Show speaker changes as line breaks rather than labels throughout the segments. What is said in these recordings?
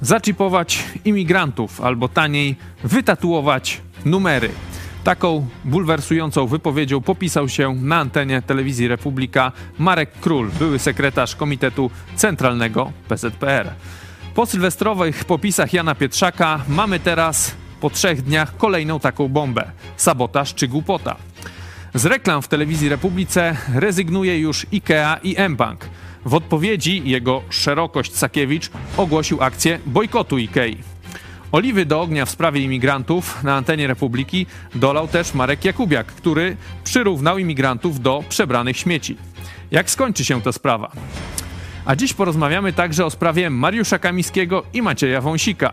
zaczipować imigrantów albo taniej wytatuować numery. Taką bulwersującą wypowiedzią popisał się na antenie telewizji Republika Marek Król, były sekretarz Komitetu Centralnego PZPR. Po sylwestrowych popisach Jana Pietrzaka mamy teraz po trzech dniach kolejną taką bombę. Sabotaż czy głupota. Z reklam w telewizji Republice rezygnuje już IKEA i mBank. W odpowiedzi jego szerokość Sakiewicz ogłosił akcję bojkotu IKEA. Oliwy do ognia w sprawie imigrantów na antenie Republiki dolał też Marek Jakubiak, który przyrównał imigrantów do przebranych śmieci. Jak skończy się ta sprawa? A dziś porozmawiamy także o sprawie Mariusza Kamińskiego i Macieja Wąsika.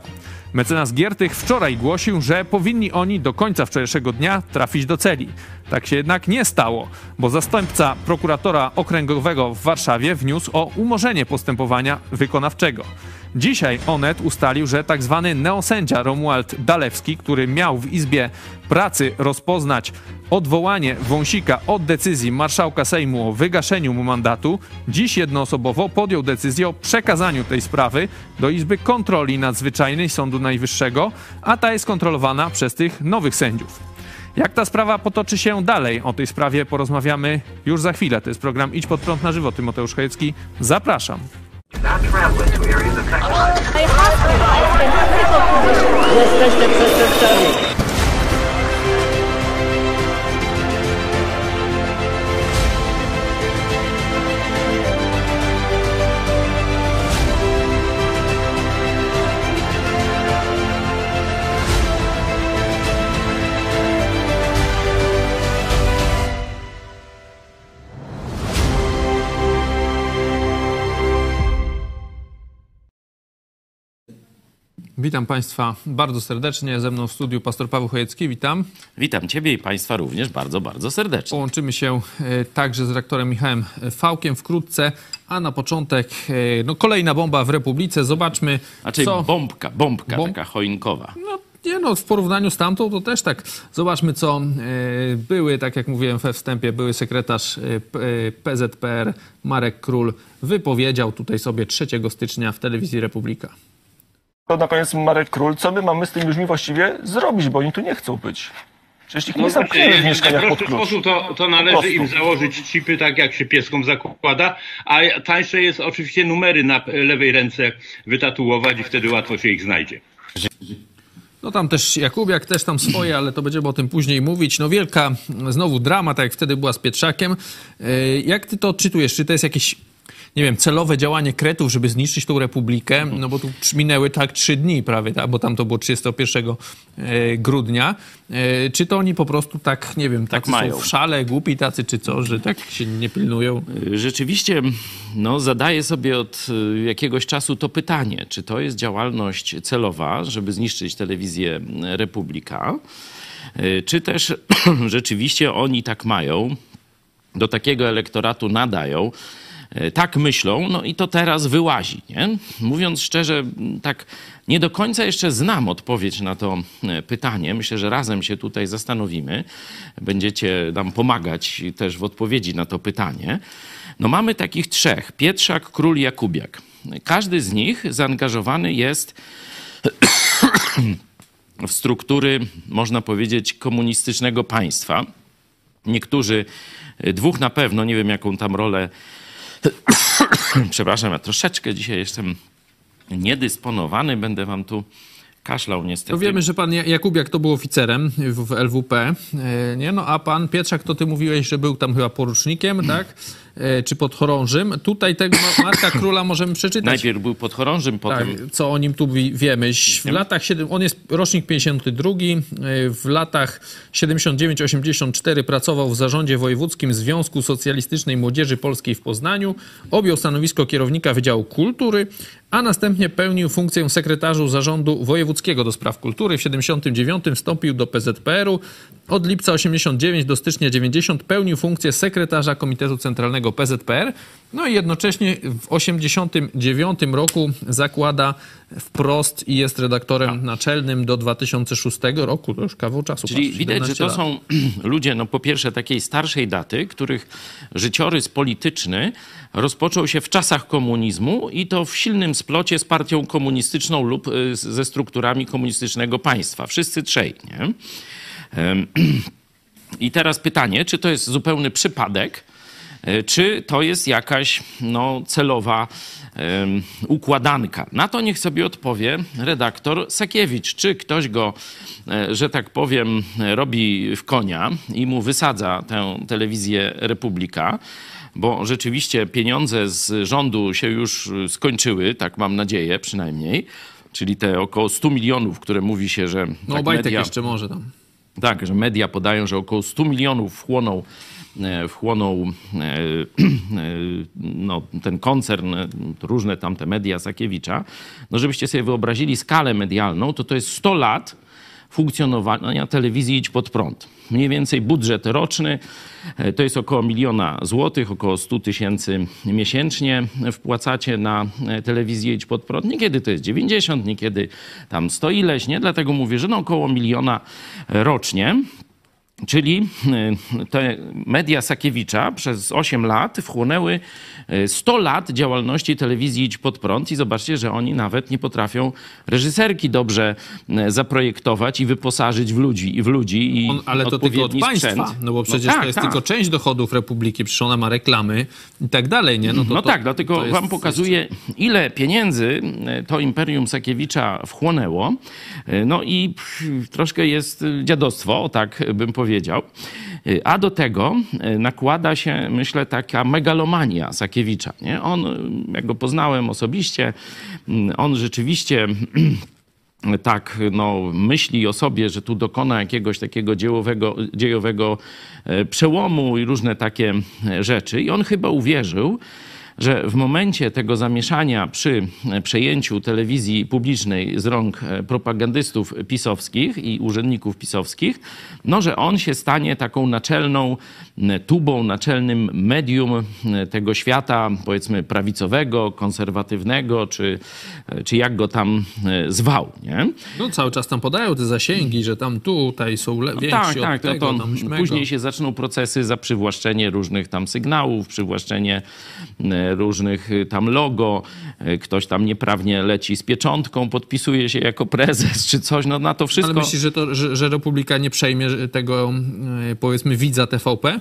Mecenas Giertych wczoraj głosił, że powinni oni do końca wczorajszego dnia trafić do celi. Tak się jednak nie stało, bo zastępca prokuratora okręgowego w Warszawie wniósł o umorzenie postępowania wykonawczego. Dzisiaj Onet ustalił, że. Tak neosędzia Romuald Dalewski, który miał w Izbie Pracy rozpoznać odwołanie Wąsika od decyzji marszałka Sejmu o wygaszeniu mu mandatu, dziś jednoosobowo podjął decyzję o przekazaniu tej sprawy do Izby Kontroli Nadzwyczajnej Sądu Najwyższego, a ta jest kontrolowana przez tych nowych sędziów. Jak ta sprawa potoczy się dalej? O tej sprawie porozmawiamy już za chwilę. To jest program Idź pod prąd na żywo. Tymoteusz Chojecki. Zapraszam.
Not traveling to areas affected. I have to. I've to. critical system, system.
Witam Państwa bardzo serdecznie. Ze mną w studiu pastor Paweł Chojecki. Witam.
Witam Ciebie i Państwa również bardzo, bardzo serdecznie.
Połączymy się e, także z rektorem Michałem Fałkiem wkrótce, a na początek e, no, kolejna bomba w Republice. Zobaczmy,
Znaczy
co...
bombka, bombka
Bomb-
taka choinkowa.
No, nie no, w porównaniu z tamtą to też tak. Zobaczmy, co e, były, tak jak mówiłem we wstępie, były sekretarz e, e, PZPR Marek Król wypowiedział tutaj sobie 3 stycznia w telewizji Republika.
To na koniec Marek Król, co my mamy z tymi ludźmi właściwie zrobić, bo oni tu nie chcą być. Przecież ich nie zamkniemy w mieszkaniach pod klucz.
sposób to, to należy im założyć chipy, tak jak się pieskom zakłada, a tańsze jest oczywiście numery na lewej ręce wytatuować i wtedy łatwo się ich znajdzie.
No tam też Jakubiak też tam swoje, ale to będziemy o tym później mówić. No wielka znowu drama, tak jak wtedy była z Pietrzakiem. E, Jak ty to odczytujesz? Czy to jest jakieś, nie wiem, celowe działanie Kretów, żeby zniszczyć tą republikę? No bo tu minęły tak trzy dni prawie, tak? bo tam to było 31 e, grudnia. E, Czy to oni po prostu tak, nie wiem, tak,
mają.
są w szale, głupi tacy czy co, że tak się nie pilnują?
Rzeczywiście no, zadaję sobie od jakiegoś czasu to pytanie, czy to jest działalność celowa, żeby zniszczyć telewizję Republika, czy też rzeczywiście oni tak mają, do takiego elektoratu nadają, tak myślą, no i to teraz wyłazi. Nie? Mówiąc szczerze, tak nie do końca jeszcze znam odpowiedź na to e, pytanie. Myślę, że razem się tutaj zastanowimy. Będziecie nam pomagać też w odpowiedzi na to pytanie. No mamy takich trzech: Pietrzak, Król, Jakubiak. Każdy z nich zaangażowany jest w struktury, można powiedzieć, komunistycznego państwa. Niektórzy, dwóch na pewno, nie wiem jaką tam rolę, przepraszam, ja troszeczkę dzisiaj jestem niedysponowany, będę wam tu kaszlał niestety.
Wiemy, że pan Ja- Jakubiak to był oficerem w w LWP, e, nie? No a pan Pietrzak, to ty mówiłeś, że był tam chyba porucznikiem, tak? E, Czy podchorążym. Tutaj tego Ma- Marka Króla możemy przeczytać.
Najpierw był podchorążym,
Tak,
potem
co o nim tu wi- wiemy. W latach, siedem- on jest rocznik 52, e, w latach 79-84 pracował w zarządzie wojewódzkim Związku Socjalistycznej Młodzieży Polskiej w Poznaniu, objął stanowisko kierownika Wydziału Kultury, a następnie pełnił funkcję sekretarzu zarządu wojewódzkiego do spraw kultury. W 79 wstąpił do PZPR-u. Od lipca 89 do stycznia 90 pełnił funkcję sekretarza Komitetu Centralnego byłego PZPR. No i jednocześnie w 89 roku zakłada wprost i jest redaktorem naczelnym do 2006 roku. To już kawał czasu.
Czyli widać, że
17
to
lat.
są ludzie, no po pierwsze takiej starszej daty, których życiorys polityczny rozpoczął się w czasach komunizmu i to w silnym splocie z partią komunistyczną lub y, ze strukturami komunistycznego państwa. Wszyscy trzej, nie? I teraz pytanie, czy to jest zupełny przypadek, czy to jest jakaś no, celowa układanka? Na to niech sobie odpowie redaktor Sakiewicz. Czy ktoś go, e, że tak powiem, robi w konia i mu wysadza tę telewizję Republika? Bo rzeczywiście pieniądze z rządu się już skończyły, tak mam nadzieję przynajmniej. Czyli te około 100 milionów, które mówi się, że.
No
tak
Obajtek
media-
jeszcze może tam.
tak, że media podają, że około 100 milionów wchłonął, e, wchłonął e, e, no, ten koncern, e, różne tam te media Sakiewicza. No żebyście sobie wyobrazili skalę medialną, to to jest 100 lat funkcjonowania telewizji Idź Pod Prąd. Mniej więcej budżet roczny e, to jest około miliona złotych, około 100 tysięcy miesięcznie wpłacacie na e, telewizję Idź Pod Prąd. Niekiedy to jest 90, niekiedy tam 100 ileś, nie? Dlatego mówię, że no około miliona rocznie. Czyli y, te media Sakiewicza przez 8 lat wchłonęły 100 lat działalności telewizji Idź Pod Prąd i zobaczcie, że oni nawet nie potrafią reżyserki dobrze y, zaprojektować i wyposażyć w ludzi, w ludzi i
On, ale to tylko od państwa,
sprzęt.
no bo przecież
tak,
to jest
tak.
tylko część dochodów Republiki, przecież ona ma reklamy i tak dalej, nie? to,
No
to,
tak, dlatego
jest
wam pokazuję, ile pieniędzy e, to Imperium Sakiewicza wchłonęło. No i troszkę jest dziadostwo, tak bym powiedział. E, A do tego e, nakłada się, myślę, taka megalomania Sakiewicza. Nie? On, e, jak go poznałem osobiście, on rzeczywiście tak no, myśli o sobie, że tu dokona jakiegoś takiego dziejowego, dziejowego przełomu i różne takie rzeczy. I on chyba uwierzył, że w momencie tego zamieszania przy e, przejęciu telewizji publicznej z rąk e, propagandystów pisowskich i urzędników pisowskich, no, że on się stanie taką naczelną tubą, naczelnym medium tego świata, powiedzmy, prawicowego, konserwatywnego, czy, e, czy jak go tam zwał, nie?
No cały czas tam podają te zasięgi, że tam tutaj są le-
Tak,
od
tak, no
tego,
to
śmego.
później się zaczną procesy za przywłaszczenie różnych tam sygnałów, przywłaszczenie różnych e, tam logo, e, ktoś tam nieprawnie leci z pieczątką, podpisuje się jako prezes czy coś, no na to wszystko...
Ale myślisz, że, to, że, że Republika nie przejmie tego, e, powiedzmy, widza TVP?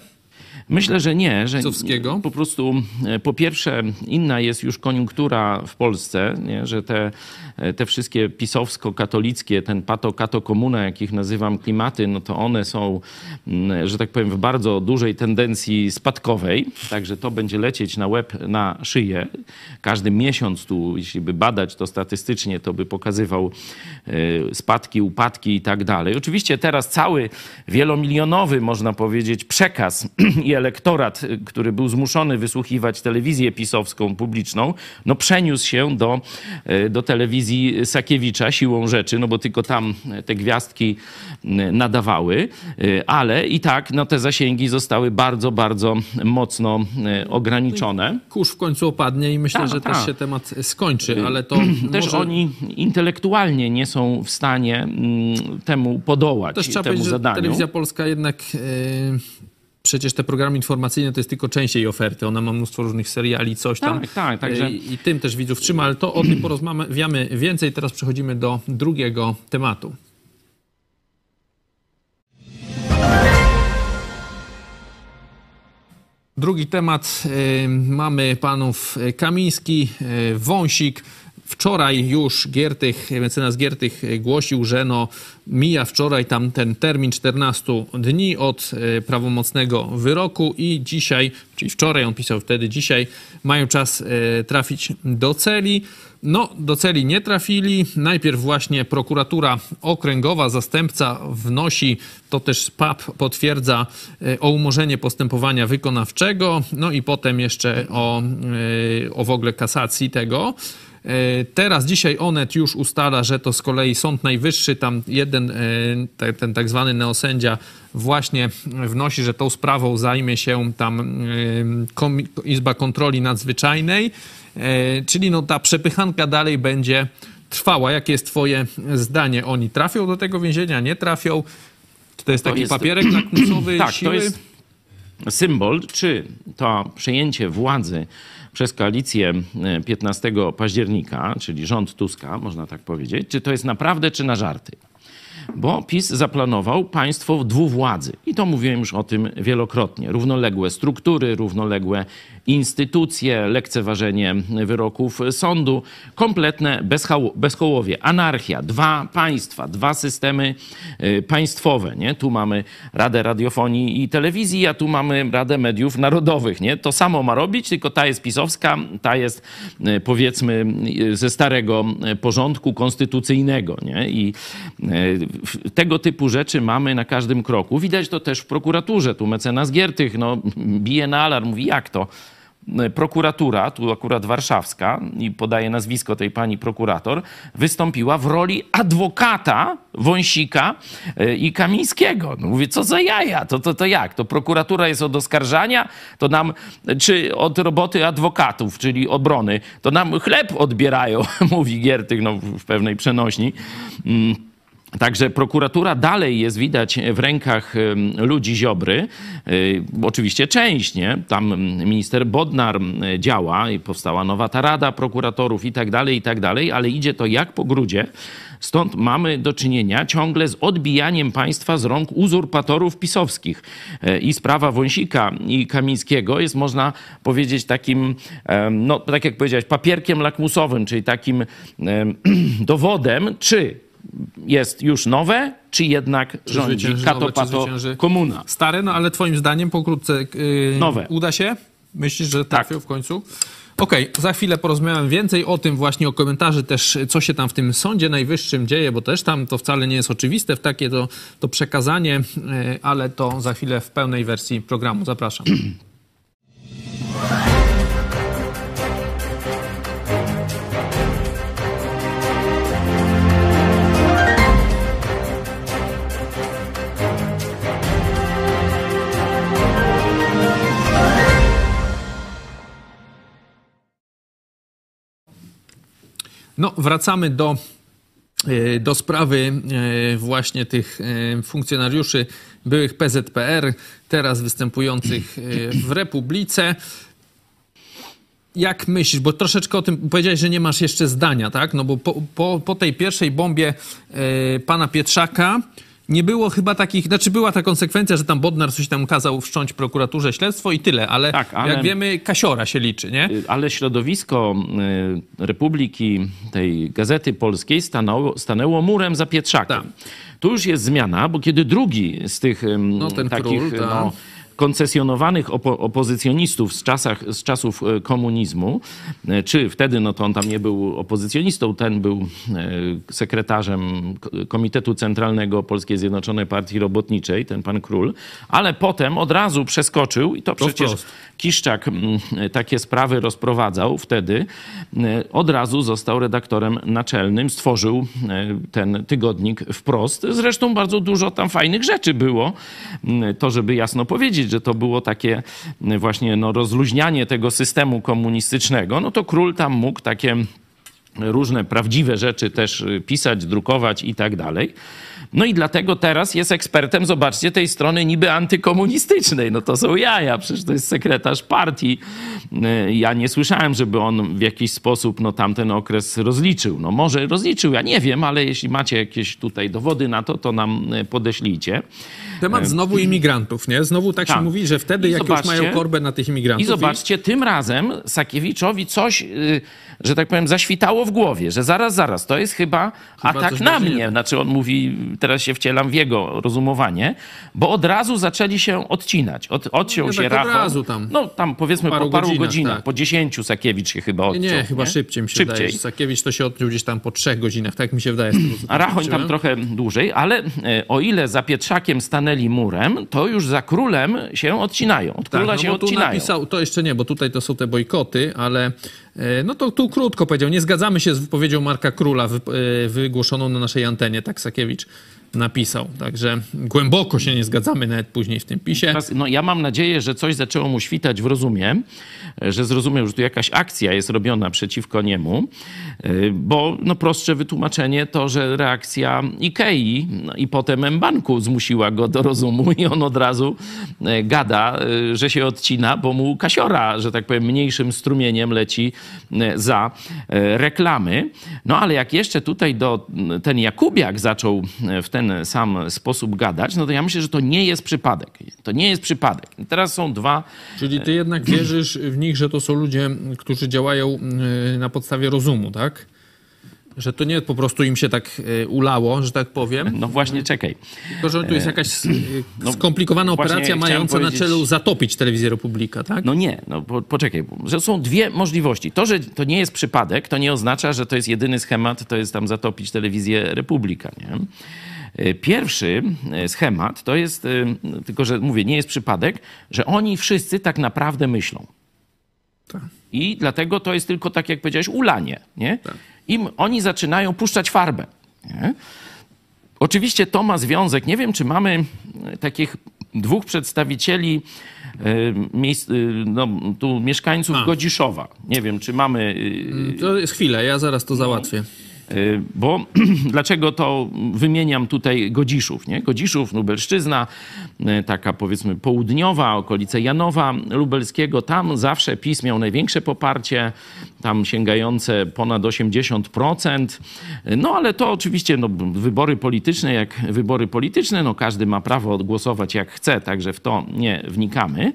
Myślę, że nie, że
Cowskiego?
po prostu e, po pierwsze inna jest już koniunktura w Polsce, nie? że te, e, te wszystkie pisowsko-katolickie, ten pato-kato-komuna, jakich nazywam klimaty, no to one są, mm, że tak powiem, w bardzo dużej tendencji spadkowej, także to będzie lecieć na łeb, na szyję. Każdy miesiąc tu, jeśli by badać to statystycznie, to by pokazywał e, spadki, upadki i tak dalej. Oczywiście teraz cały wielomilionowy, można powiedzieć, przekaz elektorat, y, który był zmuszony wysłuchiwać telewizję pisowską publiczną, no przeniósł się do, y, do telewizji Sakiewicza siłą rzeczy, no bo tylko tam y, te gwiazdki nadawały, ale i tak no, te zasięgi zostały bardzo, bardzo mocno ograniczone.
Kurz w końcu opadnie i myślę,
Tak,
że
tak.
też się temat skończy, ale to
Też
może...
oni intelektualnie nie są w stanie mm, temu podołać,
Też trzeba
temu
powiedzieć, że
zadaniu.
telewizja polska jednak... e, Przecież te programy informacyjne to jest tylko część jej oferty. Ona ma mnóstwo różnych seriali, coś tam.
Tak, tak, także-
I tym też widzów trzyma, ale to o tym porozmawiamy więcej. Teraz przechodzimy do drugiego tematu. Drugi temat. e, Mamy panów e, Kamiński, e, Wąsik. Wczoraj już Giertych, mecenas Giertych głosił, że no mija wczoraj tam ten termin 14 dni od e, prawomocnego wyroku i dzisiaj, czyli wczoraj, on pisał wtedy, dzisiaj mają czas e, trafić do celi. No, do celi nie trafili. Najpierw właśnie prokuratura okręgowa, zastępca wnosi, to też PAP potwierdza e, o umorzenie postępowania wykonawczego, no i potem jeszcze o, o w ogóle kasacji tego. E, Teraz, dzisiaj Onet już ustala, że to z kolei Sąd Najwyższy, tam jeden, e, te- ten tak zwany neosędzia właśnie wnosi, że tą sprawą zajmie się tam e, Izba Kontroli Nadzwyczajnej, czyli no ta przepychanka dalej będzie trwała. Jakie jest twoje zdanie? Oni trafią do tego więzienia, nie trafią? Czy to jest
To
taki
jest-
papierek lakmusowy
Tak,
siły?
to jest symbol, czy to przejęcie władzy przez koalicję e, 15 października, czyli rząd Tuska, można tak powiedzieć, czy to jest naprawdę, czy na żarty? Bo PiS zaplanował państwo dwuwładzy. I to mówiłem już o tym wielokrotnie. Równoległe struktury, równoległe instytucje, lekceważenie wyroków sądu, kompletne bezchołowie, anarchia, dwa państwa, dwa systemy y, państwowe. Nie? Tu mamy Radę Radiofonii i Telewizji, a tu mamy Radę Mediów Narodowych. Nie? To samo ma robić, tylko ta jest pisowska, ta jest y, powiedzmy y, ze starego porządku konstytucyjnego. Nie? I tego typu rzeczy mamy na każdym kroku. Widać to też w prokuraturze. Tu mecenas Giertych no, bije na alarm, mówi jak to? Prokuratura, tu akurat warszawska, i podaje nazwisko tej pani prokurator, wystąpiła w roli adwokata Wąsika e, i Kamińskiego. No mówię, co za jaja? To, to, to jak? To prokuratura jest od oskarżania, to nam, czy od roboty adwokatów, czyli obrony, to nam chleb odbierają, mówi Giertych, no w pewnej przenośni. Także prokuratura dalej jest widać w rękach ludzi Ziobry. Y, Oczywiście część, nie? Tam minister Bodnar działa i powstała nowa ta rada prokuratorów i tak dalej, i tak dalej, ale idzie to jak po grudzie. Stąd mamy do czynienia ciągle z odbijaniem państwa z rąk uzurpatorów pisowskich. E, I sprawa Wąsika i Kamińskiego jest, można powiedzieć, takim, no tak jak powiedziałeś, papierkiem lakmusowym, czyli takim em, dowodem, czy jest już nowe, czy jednak rządzi katopato komuna.
Stare, no ale twoim zdaniem pokrótce yy,
Nowe.
uda się? Myślisz, że
Tak.
trafią w końcu? Okej, za chwilę porozmawiam więcej o tym właśnie, o komentarzy też, co się tam w tym Sądzie Najwyższym dzieje, bo też tam to wcale nie jest oczywiste w takie to, to przekazanie, yy, ale to za chwilę w pełnej wersji programu. Zapraszam. No, wracamy do, e, do sprawy e, właśnie tych e, funkcjonariuszy byłych PZPR, teraz występujących w Republice. Jak myślisz, bo troszeczkę o tym powiedziałeś, że nie masz jeszcze zdania, tak? No bo po, po, po tej pierwszej bombie pana Pietrzaka nie było chyba takich, znaczy była ta konsekwencja, że tam Bodnar coś tam kazał wszcząć prokuraturze śledztwo i tyle, ale,
Tak, ale-
jak wiemy, kasiora się liczy, nie?
Y, Ale środowisko y, Republiki, tej Gazety Polskiej stanęło, stanęło murem za Pietrzakiem.
Tak.
Tu już jest zmiana, bo kiedy drugi z tych
No,
takich
król, tak.
no, koncesjonowanych opo- opozycjonistów z, czasach, z czasów y, komunizmu, y, czy wtedy no to on tam nie był opozycjonistą, ten był y, sekretarzem Komitetu Centralnego Polskiej Zjednoczonej Partii Robotniczej, ten pan król, ale potem od razu przeskoczył i to przecież
wprost.
Kiszczak mm, takie sprawy rozprowadzał wtedy, e, od razu został redaktorem naczelnym, stworzył e, ten tygodnik wprost. Zresztą bardzo dużo tam fajnych rzeczy było. To, żeby jasno powiedzieć, że to było takie mm, właśnie no, rozluźnianie tego systemu komunistycznego, no to król tam mógł takie różne prawdziwe rzeczy też y, pisać, drukować i tak dalej. No i dlatego teraz jest ekspertem, zobaczcie, tej strony niby antykomunistycznej. No to są jaja, przecież to jest sekretarz partii. Y, Ja nie słyszałem, żeby on w jakiś sposób no, tamten okres rozliczył. No może rozliczył, ja nie wiem, ale jeśli macie jakieś tutaj dowody na to, to nam y, podeślijcie.
Temat znowu imigrantów, nie? Znowu tak, się
Tak.
mówi, że wtedy
I
jak już mają korbę na tych imigrantów.
I zobaczcie, tym razem Sakiewiczowi coś, y, że tak powiem, zaświtało w głowie, że zaraz, zaraz, to jest chyba, atak
coś
na
nie
mnie.
tak.
Znaczy on mówi, teraz się wcielam w jego rozumowanie, bo od razu zaczęli się odcinać. Od, odciął
Nie,
się
tak od
Rachą.
razu tam.
No tam powiedzmy
Po paru
paru
godzinach,
godzinach,
tak.
po dziesięciu Sakiewicz się chyba
Nie,
odciął.
nie, chyba szybciej mi się
Szybciej.
wydaje. Sakiewicz to się odciął gdzieś tam po trzech godzinach, tak mi się wydaje.
A Rachoń tam trochę dłużej, ale e, o ile za Pietrzakiem stanęli murem, to już za królem się odcinają. Od
Tak,
króla
no
się odcinają.
napisał, to jeszcze nie, bo tutaj to są te bojkoty, ale No to tu krótko powiedział. Nie zgadzamy się z wypowiedzią Marka Króla e, wygłoszoną na naszej antenie, tak Sakiewicz napisał. Także głęboko się nie zgadzamy nawet później w tym pisie.
Teraz, no, ja mam nadzieję, że coś zaczęło mu świtać w rozumie, że zrozumiał, że tu jakaś akcja jest robiona przeciwko niemu, y, bo no, prostsze wytłumaczenie to, że reakcja Ikei no, i potem M-Banku zmusiła go do rozumu i on od razu e, gada, y, że się odcina, bo mu kasiora, że tak powiem, mniejszym strumieniem leci za reklamy. No ale jak jeszcze tutaj do, ten Jakubiak zaczął w ten sam sposób gadać, no to ja myślę, że to nie jest przypadek. To nie jest przypadek. Teraz są dwa
Czyli ty jednak wierzysz w nich, że to są ludzie, którzy działają y, na podstawie rozumu, tak? Że to nie po prostu im się tak y, ulało, że tak powiem,
No właśnie, czekaj.
tylko że tu jest jakaś y, skomplikowana
no
operacja mająca na celu zatopić telewizję Republika, tak?
No nie, no po, poczekaj, że są dwie możliwości. To, że to nie jest przypadek, to nie oznacza, że to jest jedyny schemat, to jest tam zatopić telewizję Republika, nie? Y, Pierwszy y, schemat to jest, y, tylko że mówię, nie jest przypadek, że oni wszyscy tak naprawdę myślą.
Tak.
I dlatego to jest tylko, tak jak powiedziałeś, ulanie. Nie? Im oni zaczynają puszczać farbę. Nie? Oczywiście to ma związek. Nie wiem, czy mamy takich dwóch przedstawicieli miejsc, no, tu mieszkańców
A.
Godziszowa. Nie wiem, czy mamy. e,
To jest chwila, ja zaraz to załatwię.
Y, Bo dlaczego to wymieniam tutaj Godziszów? Nie? Godziszów, Lubelszczyzna, y, taka powiedzmy południowa, okolice Janowa Lubelskiego, tam zawsze PiS miał największe poparcie, tam sięgające ponad 80%. No ale to oczywiście no, wybory polityczne, jak wybory polityczne, no każdy ma prawo głosować jak chce, także w to nie wnikamy.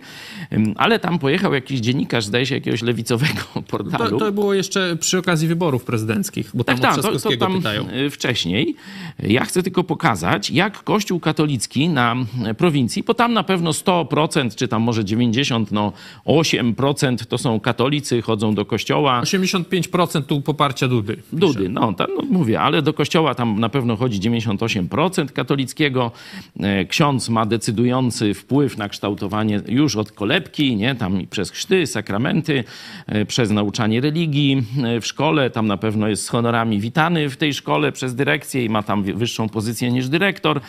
Ale tam pojechał jakiś dziennikarz, zdaje się, jakiegoś lewicowego portalu.
To, to było jeszcze przy okazji wyborów prezydenckich, bo tam
Tak,
od
to, to
Trzaskowskiego
tam
pytają.
y, wcześniej. Ja chcę tylko pokazać, jak Kościół katolicki na y, prowincji, bo tam na pewno 100%, czy tam może 98% no 8% to są katolicy, chodzą do kościoła.
85% tu poparcia Dudy.
Dudy, no, tam, no mówię, ale do kościoła tam na pewno chodzi 98% katolickiego. E, Ksiądz ma decydujący wpływ na kształtowanie już od kolebki, nie? Tam przez chrzty, sakramenty, e, przez nauczanie religii e, w szkole. Tam na pewno jest z honorami witany w tej szkole przez dyrekcję i ma tam wyższą pozycję niż dyrektor.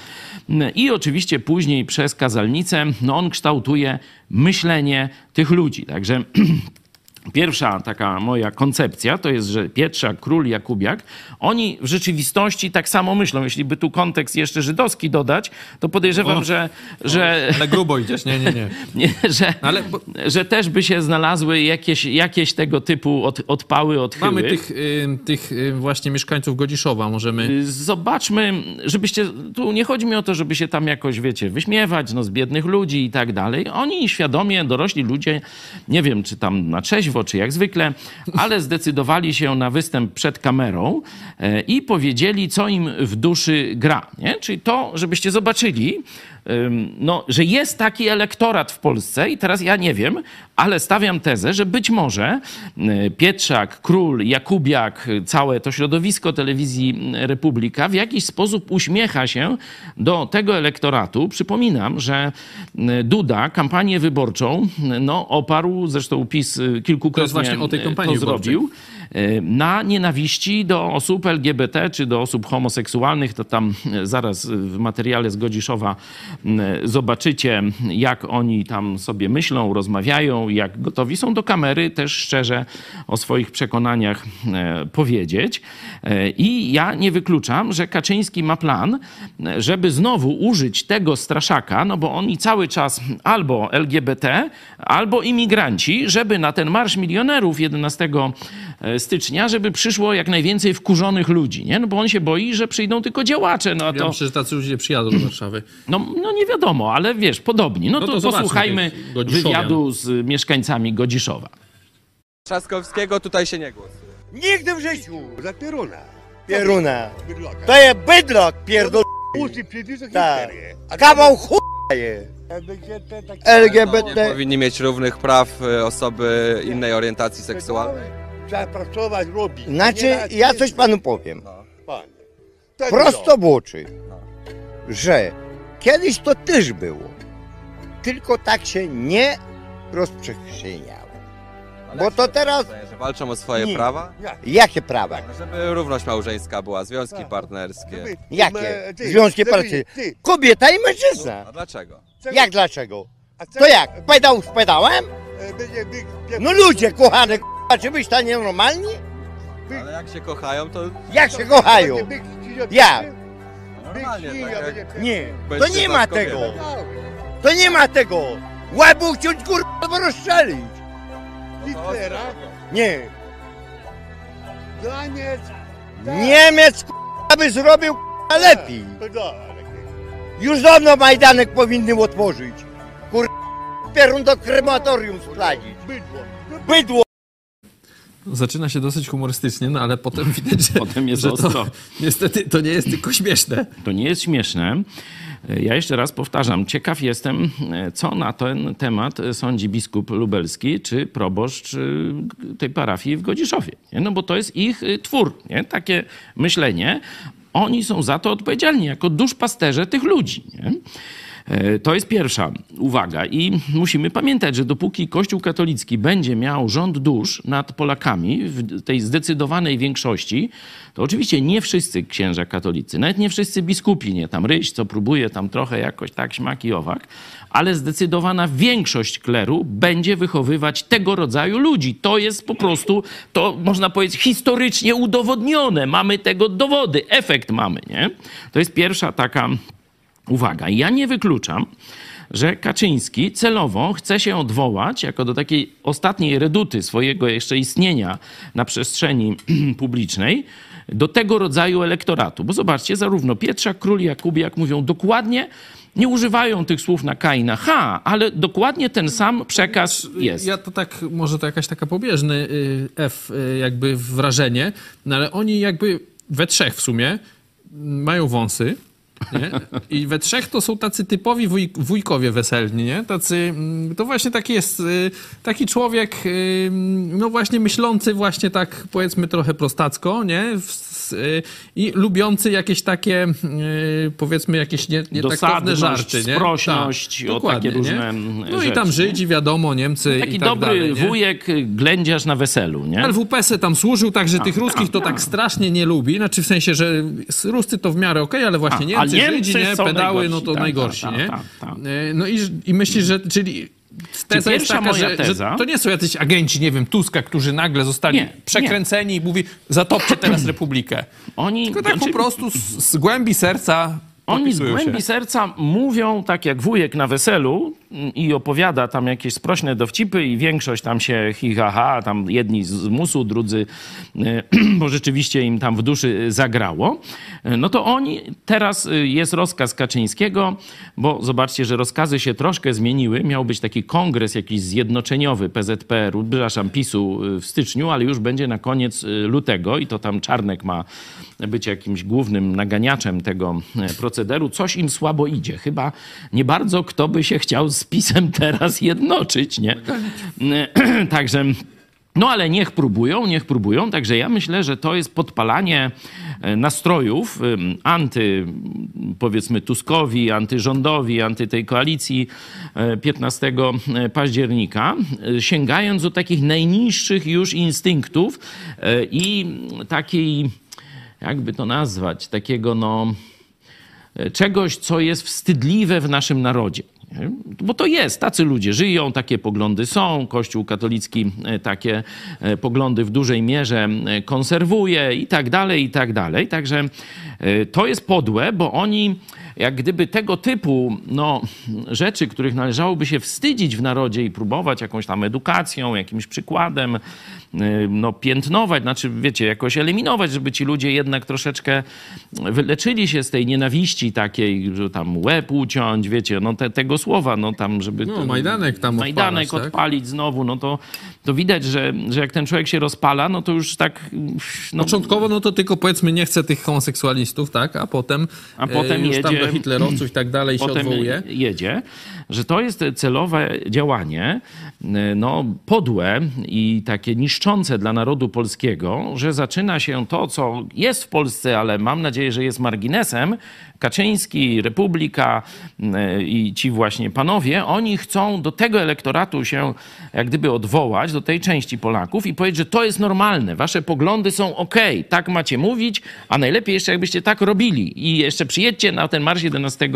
Mm, I oczywiście później przez kazalnicę, no on kształtuje myślenie tych ludzi. Także Pierwsza taka moja koncepcja to jest, że Pietrzak, Król, Jakubiak, oni w rzeczywistości tak samo myślą. Jeśli by tu kontekst jeszcze żydowski dodać, to podejrzewam,
O.
że, że,
Ale grubo idziesz, nie, nie, nie.
nie, że,
Ale bo-
że też by się znalazły jakieś, jakieś tego typu od, odpały, odchyły.
Mamy tych, y, tych y, właśnie mieszkańców Godziszowa, możemy...
Zobaczmy, żebyście, tu nie chodzi mi o to, żeby się tam jakoś, wiecie, wyśmiewać no, z biednych ludzi i tak dalej. Oni świadomie, dorośli ludzie, nie wiem, czy tam na trzeźwo, czy jak zwykle, ale zdecydowali się na występ przed kamerą e, i powiedzieli, co im w duszy gra. Nie? Czyli to, żebyście zobaczyli, no, że jest taki elektorat w Polsce i teraz ja nie wiem, ale stawiam tezę, że być może y, Pietrzak, Król, Jakubiak, całe to środowisko telewizji y, Republika w jakiś sposób uśmiecha się do tego elektoratu. Przypominam, że y, Duda kampanię wyborczą no, oparł, zresztą PiS kilkukrotnie
To jest właśnie o tej kampanii
to
wyborczej.
zrobił, y, na nienawiści do osób LGBT czy do osób homoseksualnych. To tam y, zaraz y, w materiale z Godziszowa y, zobaczycie, jak oni tam sobie myślą, rozmawiają, jak gotowi są do kamery też szczerze o swoich przekonaniach powiedzieć. I ja nie wykluczam, że Kaczyński ma plan, żeby znowu użyć tego straszaka, no bo oni cały czas albo LGBT, albo imigranci, żeby na ten Marsz Milionerów 11 stycznia, żeby przyszło jak najwięcej wkurzonych ludzi, nie? No bo on się boi, że przyjdą tylko działacze, no a
Ja
to...
myślę, że tacy ludzie przyjadą do Warszawy.
No, no nie wiadomo, ale wiesz, podobni. No,
No
to,
to
posłuchajmy wywiadu z mieszkańcami Godziszowa.
Trzaskowskiego tutaj się nie głosuje.
Nigdy w życiu!
Za Pieruna.
Pieruna. To jest bydlak, pierdol...
Przyjdzie za
Tak. Kawał chuja jest.
LGBT.
Nie powinni mieć równych praw y, osoby innej orientacji seksualnej.
Trzeba pracować, robić.
Znaczy,
Nie
ja coś panu powiem.
No, panie. Tak
Prosto w oczy.
No.
Że kiedyś to też było. Tylko tak się nie rozprzestrzeniało. Bo to teraz
Walczą o swoje
Nie.
prawa?
Jakie prawa?
Żeby równość małżeńska była, związki partnerskie.
Jakie? Związki partii. Kobieta i mężczyzna.
A dlaczego?
Jak dlaczego? To jak? Pedał z pedałem? No ludzie kochane, k***a, czy byś ta nienormalni?
Ale jak się kochają, to
Jak się kochają? Jak?
normalnie, tak jak
Nie, to nie ma tego. To nie ma tego. Łeb uciąć kurwa albo rozstrzelić.
Hitlera,
Nie.
Daniec,
Niemiec kurwa by zrobił kurwa lepiej.
to da.
Już dawno Majdanek powinny otworzyć. Kurwa, pierun do krematorium spladzić.
Bydło.
Bydło.
Zaczyna się dosyć humorystycznie, no ale potem widać, że,
Potem jest
że to niestety to nie jest tylko śmieszne.
To nie jest śmieszne. Ja jeszcze raz powtarzam, ciekaw jestem, co na ten temat sądzi biskup lubelski czy proboszcz y, tej parafii w Godziszowie. Nie? No bo to jest ich y, twór, nie? takie myślenie. Oni są za to odpowiedzialni, jako duszpasterze tych ludzi. Nie? E, To jest pierwsza uwaga. I musimy pamiętać, że dopóki Kościół katolicki będzie miał rząd dusz nad Polakami w tej zdecydowanej większości, to oczywiście nie wszyscy księża katolicy, nawet nie wszyscy biskupi, nie tam ryś, co próbuje tam trochę jakoś tak śmak i owak, ale zdecydowana większość kleru będzie wychowywać tego rodzaju ludzi. To jest po prostu, to można powiedzieć, historycznie udowodnione. Mamy tego dowody, efekt mamy, nie? To jest pierwsza taka Uwaga, ja nie wykluczam, że Kaczyński celowo chce się odwołać jako do takiej ostatniej reduty swojego jeszcze istnienia na przestrzeni publicznej do tego rodzaju elektoratu. Bo zobaczcie, zarówno Pietrzak, Król, Jakubiak mówią dokładnie, nie używają tych słów na K i na H, ale dokładnie ten sam przekaz jest.
Ja to tak, może to jakaś taka pobieżny y, F y, jakby wrażenie, no ale oni jakby we trzech w sumie mają wąsy, nie? I we trzech to są tacy typowi wuj, wujkowie weselni, nie? Tacy, mm, to właśnie taki jest, y, taki człowiek, y, no właśnie myślący właśnie tak powiedzmy trochę prostacko, nie? Y, I lubiący jakieś takie, powiedzmy jakieś nie, nietaktowne
Dosadność,
żarty, nie?
sprośność,
Tak,
o takie różne
nie? No i
rzeczy,
tam
nie?
Żydzi, wiadomo, Niemcy
Taki
i tak
dobry
dalej, nie?
wujek, ględziarz na weselu, nie?
LWP se tam służył, także tych ruskich to tak strasznie nie lubi. Znaczy w sensie, że Ruscy to w miarę okej, ale właśnie
A, a
Niemcy, Żydzi, nie, pedały, no to
Tak,
najgorsi,
tak,
nie?
tak, tak.
E, No i, i myślisz, że, czyli teza jest taka, że,
teza-
że to nie są jacyś agenci, nie wiem, Tuska, którzy nagle zostali
Nie,
przekręceni i mówi, zatopcie teraz Republikę.
Oni,
Tylko tak
znaczy,
po prostu z, z głębi serca
Oni z
podpisują się.
głębi serca mówią tak jak wujek na weselu i opowiada tam jakieś sprośne dowcipy i większość tam się hi ha, ha tam jedni z musu, drudzy, e, bo rzeczywiście im tam w duszy zagrało. E, No to oni, teraz e, jest rozkaz Kaczyńskiego, bo zobaczcie, że rozkazy się troszkę zmieniły. Miał być taki kongres jakiś zjednoczeniowy PZPR-u, przepraszam, PiSu w styczniu, ale już będzie na koniec lutego i to tam Czarnek ma być jakimś głównym naganiaczem tego procederu. Coś im słabo idzie. Chyba nie bardzo kto by się chciał z PiSem teraz jednoczyć, nie? E, Także... No ale niech próbują, niech próbują. Także ja myślę, że to jest podpalanie e, nastrojów anty, powiedzmy, Tuskowi, antyrządowi, anty tej koalicji e, 15 października, e, sięgając do takich najniższych już instynktów e, i takiej, jakby to nazwać, takiego no e, czegoś, co jest wstydliwe w naszym narodzie. Bo to jest, tacy ludzie żyją, takie poglądy są. Kościół katolicki e, takie e, poglądy w dużej mierze e, konserwuje i tak dalej, i tak dalej. Także to jest podłe, bo oni jak gdyby tego typu no, rzeczy, których należałoby się wstydzić w narodzie i próbować jakąś tam edukacją, jakimś przykładem, y, no, piętnować, znaczy wiecie, jakoś eliminować, żeby ci ludzie jednak troszeczkę wyleczyli się z tej nienawiści takiej, że tam łeb uciąć, wiecie, no te, tego słowa, no tam, żeby...
No,
to-
Majdanek tam
Majdanek
odpalać, tak?
odpalić znowu, no to, to widać, że, że jak ten człowiek się rozpala, no to już tak... No,
Początkowo no to tylko powiedzmy nie chce tych homoseksualistów, tak? A potem
A potem
e,
jedzie potem,
hitlerowców i tak dalej się odwołuje.
jedzie, że to jest celowe działanie, no podłe i takie niszczące dla narodu polskiego, że zaczyna się to, co jest w Polsce, ale mam nadzieję, że jest marginesem, Kaczyński, Republika e, i ci właśnie panowie, oni chcą do tego elektoratu się jak gdyby odwołać, do tej części Polaków i powiedzieć, że to jest normalne, wasze poglądy są ok, tak macie mówić, a najlepiej jeszcze jakbyście tak robili i jeszcze przyjedźcie na ten marsz 11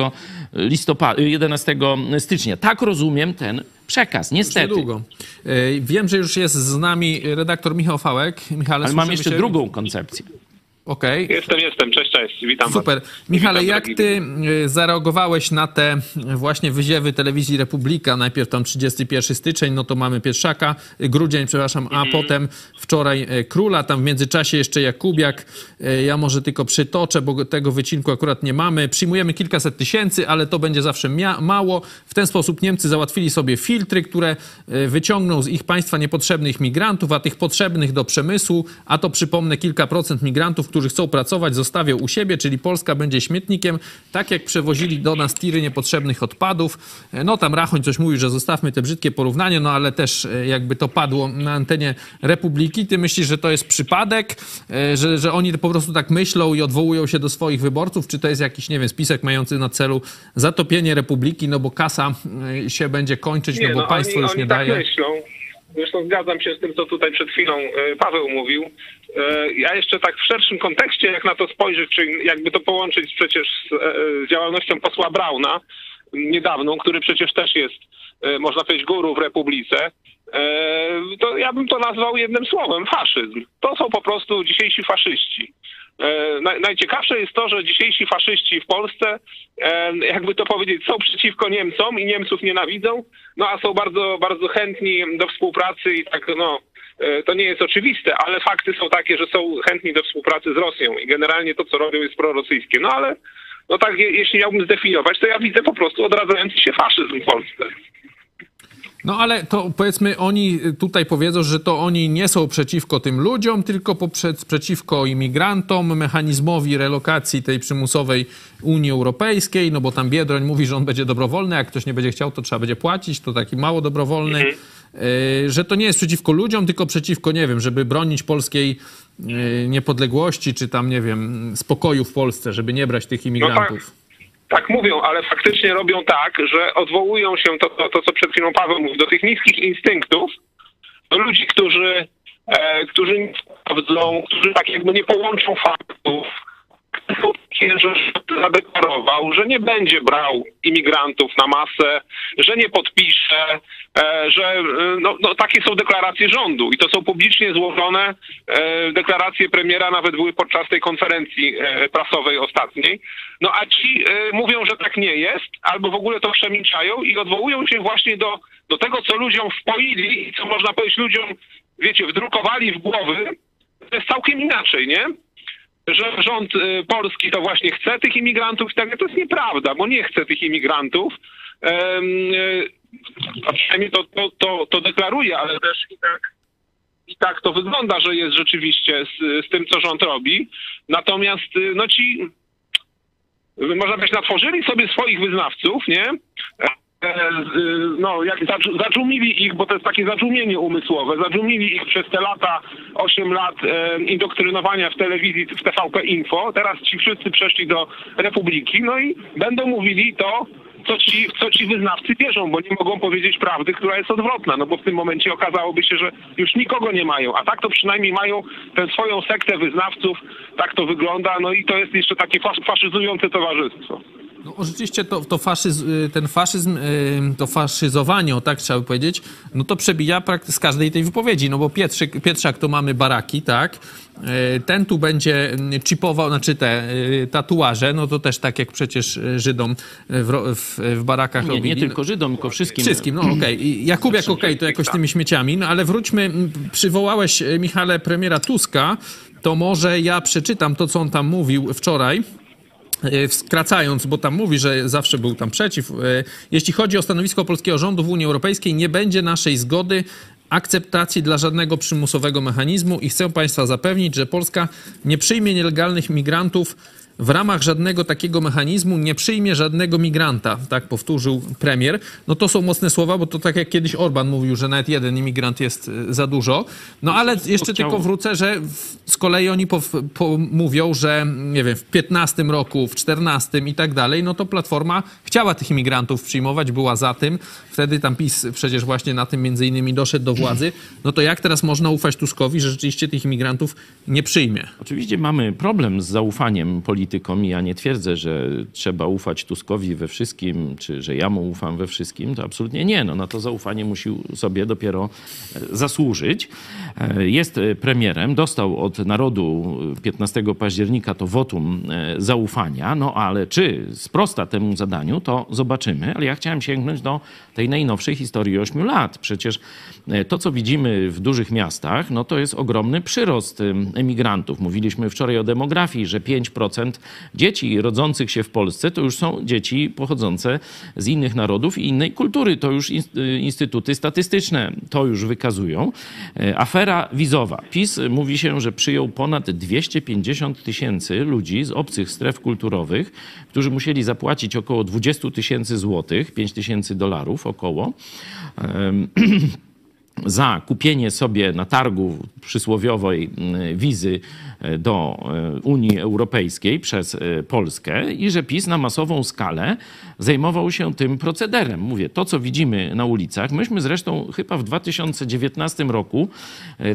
listopada, 11 stycznia. Tak rozumiem ten przekaz, niestety.
Niedługo. E, Wiem, że już jest z nami redaktor Michał Fałek. Michale,
Ale mam jeszcze
się?
drugą koncepcję.
Okej.
Jestem, jestem. Cześć, cześć. Witam
Super.
was.
Michale,
Witam,
jak ty y, zareagowałeś na te właśnie wyziewy telewizji Republika? Najpierw tam 31 styczeń, no to mamy Pietrzaka, y, grudzień, przepraszam, a potem wczoraj y, Króla, tam w międzyczasie jeszcze Jakubiak. Y, Ja może tylko przytoczę, bo tego wycinku akurat nie mamy. Przyjmujemy kilkaset tysięcy, ale to będzie zawsze mało. W ten sposób Niemcy załatwili sobie filtry, które y, wyciągną z ich państwa niepotrzebnych migrantów, a tych potrzebnych do przemysłu, a to przypomnę kilka procent migrantów, którzy chcą pracować, zostawią u siebie, czyli Polska będzie śmietnikiem, tak jak przewozili do nas tiry niepotrzebnych odpadów. E, No tam Rachoń coś mówi, że zostawmy te brzydkie porównanie, no ale też e, jakby to padło na antenie Republiki. Ty myślisz, że to jest przypadek, e, że, że oni po prostu tak myślą i odwołują się do swoich wyborców, czy to jest jakiś, nie wiem, spisek mający na celu zatopienie Republiki, no bo kasa się będzie kończyć, no bo państwo
oni,
już
oni
nie
tak
daje.
myślą. Zresztą zgadzam się z tym, co tutaj przed chwilą Paweł mówił. E, Ja jeszcze tak w szerszym kontekście, jak na to spojrzeć, czy jakby to połączyć przecież z, e, z działalnością posła Brauna niedawną, który przecież też jest, e, można powiedzieć, guru w Republice, to ja bym to nazwał jednym słowem, faszyzm. To są po prostu dzisiejsi faszyści. Naj- Najciekawsze jest to, że dzisiejsi faszyści w Polsce, jakby to powiedzieć, są przeciwko Niemcom i Niemców nienawidzą, no a są bardzo, bardzo chętni do współpracy i tak, no, to nie jest oczywiste, ale fakty są takie, że są chętni do współpracy z Rosją i generalnie to, co robią, jest prorosyjskie. No ale, no tak, je- jeśli miałbym zdefiniować, to ja widzę po prostu odradzający się faszyzm w Polsce.
No ale to powiedzmy, oni tutaj powiedzą, że to oni nie są przeciwko tym ludziom, tylko poprzez, przeciwko imigrantom, mechanizmowi relokacji tej przymusowej Unii Europejskiej, no bo tam Biedroń mówi, że on będzie dobrowolny, jak ktoś nie będzie chciał, to trzeba będzie płacić, to taki mało dobrowolny. Y, że to nie jest przeciwko ludziom, tylko przeciwko, nie wiem, żeby bronić polskiej y, niepodległości, czy tam, nie wiem, spokoju w Polsce, żeby nie brać tych imigrantów.
Tak mówią, ale faktycznie robią tak, że odwołują się to, to, to co przed chwilą Paweł mówił, do tych niskich instynktów, do ludzi, którzy, e, którzy nie sprawdzą, którzy tak jakby nie połączą faktów. Rząd zadeklarował, że nie będzie brał imigrantów na masę, że nie podpisze, e, że e, no, no, takie są deklaracje rządu i to są publicznie złożone e, deklaracje premiera, nawet były podczas tej konferencji prasowej ostatniej. No a ci mówią, że tak nie jest, albo w ogóle to przemilczają i odwołują się właśnie do, do tego, co ludziom wpoili i co można powiedzieć ludziom, wiecie, wdrukowali w głowy. To jest całkiem inaczej, nie? Że rząd y, polski to właśnie chce tych imigrantów i tak. To jest nieprawda, bo nie chce tych imigrantów. Y, a przynajmniej to, to, to, to deklaruje, ale też i tak, i tak to wygląda, że jest rzeczywiście z, z tym, co rząd robi. Natomiast y, no ci, można powiedzieć, natworzyli sobie swoich wyznawców, nie? E, z- no, jak zadżumili ich, bo to jest takie zadżumienie umysłowe, zadżumili ich przez te lata, 8 lat e, indoktrynowania w telewizji, w TVP Info. Teraz ci wszyscy przeszli do Republiki, no i będą mówili to, co ci, co ci wyznawcy wierzą, bo nie mogą powiedzieć prawdy, która jest odwrotna, no bo w tym momencie okazałoby się, że już nikogo nie mają, a tak to przynajmniej mają tę swoją sektę wyznawców, tak to wygląda, no i to jest jeszcze takie fas- faszyzujące towarzystwo.
No, rzeczywiście to, to faszyzm, y, ten faszyzm, y, to faszyzowanie, o tak trzeba by powiedzieć, no to przebija z każdej tej wypowiedzi, no bo Pietrzyk, Pietrzak to mamy baraki, tak? Y, Ten tu będzie chipował, znaczy te tatuaże, no to też tak jak przecież Żydom w, w, w barakach
Nie, nie
robili.
tylko Żydom, tylko wszystkim.
Wszystkim, no okej. I Jakubiak okej, to jakoś tymi śmieciami, no ale wróćmy, przywołałeś, Michale, premiera Tuska, to może ja przeczytam to, co on tam mówił wczoraj. E, Skracając, bo tam mówi, że zawsze był tam przeciw. E, Jeśli chodzi o stanowisko polskiego rządu w Unii Europejskiej, nie będzie naszej zgody akceptacji dla żadnego przymusowego mechanizmu i chcę Państwa zapewnić, że Polska nie przyjmie nielegalnych migrantów w ramach żadnego takiego mechanizmu nie przyjmie żadnego migranta, tak powtórzył premier. No to są mocne słowa, bo to tak jak kiedyś Orban mówił, że nawet jeden imigrant jest y, za dużo. No ale jeszcze tylko wrócę, że z kolei oni pow, po, mówią, że nie wiem, w 15 roku, w 14 i tak dalej, no to Platforma chciała tych imigrantów przyjmować, była za tym. Wtedy tam PiS przecież właśnie na tym między innymi doszedł do władzy. No to jak teraz można ufać Tuskowi, że rzeczywiście tych imigrantów nie przyjmie?
Oczywiście mamy problem z zaufaniem politykom i ja nie twierdzę, że trzeba ufać Tuskowi we wszystkim, czy że ja mu ufam we wszystkim. To absolutnie nie. No, na to zaufanie musi sobie dopiero e, zasłużyć. E, Jest e, premierem, dostał od narodu e, 15 października to wotum zaufania, no ale czy sprosta temu zadaniu, to zobaczymy. Ale ja chciałem sięgnąć do tej najnowszej historii 8 lat. Przecież to, co widzimy w dużych miastach, no to jest ogromny przyrost em, emigrantów. Mówiliśmy wczoraj o demografii, że 5% dzieci rodzących się w Polsce to już są dzieci pochodzące z innych narodów i innej kultury. To już y, instytuty statystyczne to już wykazują. E, Afera wizowa. PiS mówi się, że przyjął ponad 250 tysięcy ludzi z obcych stref kulturowych, którzy musieli zapłacić około 20 tysięcy złotych, 5 tysięcy dolarów około. Za kupienie sobie na targu przysłowiowej mm, wizy e, do e, Unii Europejskiej przez e, Polskę i że PiS na masową skalę zajmował się tym procederem. Mówię, to co widzimy na ulicach, myśmy zresztą chyba w 2019 roku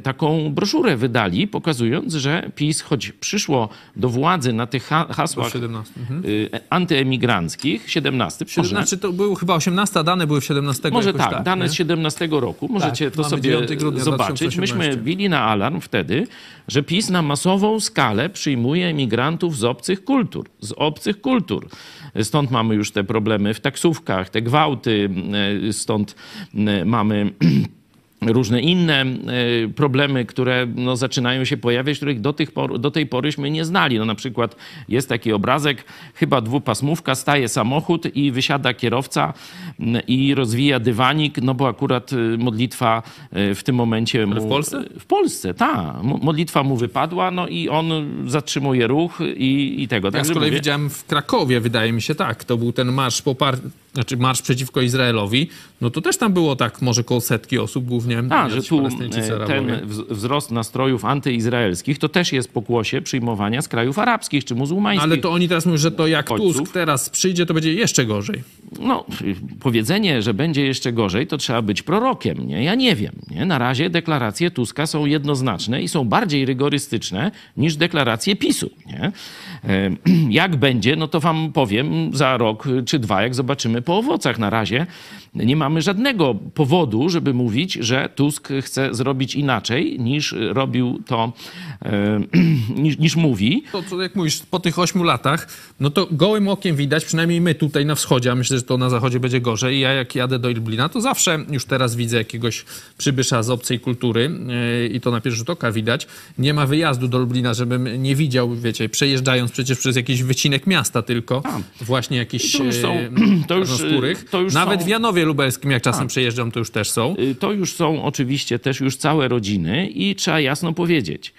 taką broszurę wydali, pokazując, że PiS, choć przyszło do władzy na tych ha- hasłach
17. Mhm.
y, antyemigranckich, 17, może,
Znaczy to było chyba 18, a dane były w 17
może
jakoś
tak, dane
nie?
z 17 roku. Możecie to
mamy
sobie
9 grudnia
zobaczyć.
2018.
Myśmy bili na alarm wtedy, że PiS na masową skalę przyjmuje emigrantów z obcych kultur. Z obcych kultur. Stąd mamy już te problemy w taksówkach, te gwałty, e, stąd e, mamy różne inne e, problemy, które no, zaczynają się pojawiać, których do, tych por, do tej poryśmy nie znali. No, na przykład jest taki obrazek, chyba dwupasmówka, staje samochód i wysiada kierowca i rozwija dywanik, no bo akurat y, modlitwa y, w tym momencie... Mu,
w Polsce?
W Polsce, tak. Modlitwa mu wypadła, no i on zatrzymuje ruch i, i tego.
Ja z kolei
mówię-
widziałem w Krakowie, wydaje mi się tak. To był ten marsz popar... znaczy marsz przeciwko Izraelowi. No to też tam było tak może koło setki osób, głównie
A, że tu e, ten wz- wzrost nastrojów antyizraelskich to też jest pokłosie przyjmowania z krajów arabskich czy muzułmańskich.
Ale to oni teraz mówią, że to jak
Uchodźców.
Tusk teraz przyjdzie, to będzie jeszcze gorzej.
No, powiedzenie, że będzie jeszcze gorzej, to trzeba być prorokiem, nie? Ja nie wiem, nie? Na razie deklaracje Tuska są jednoznaczne i są bardziej rygorystyczne niż deklaracje PiSu, nie? E, Jak będzie, no to wam powiem za rok czy dwa, jak zobaczymy po owocach. Na razie nie mamy żadnego powodu, żeby mówić, że Tusk chce zrobić inaczej niż robił to, e, niż, niż mówi.
To, to jak mówisz, po tych ośmiu latach, no to gołym okiem widać, przynajmniej my tutaj na wschodzie, a myślę, że to na zachodzie będzie gorzej. Ja jak jadę do Lublina, to zawsze już teraz widzę jakiegoś przybysza z obcej kultury yy, i to na pierwszy rzut oka widać. Nie ma wyjazdu do Lublina, żebym nie widział, wiecie, przejeżdżając przecież przez jakiś wycinek miasta tylko, właśnie jakiś
to już są-
e,
to już, to już
Nawet
są-
w Janowie Lubelskim, jak czasem przejeżdżam, to już też są.
Y, To już są oczywiście też już całe rodziny i trzeba jasno powiedzieć,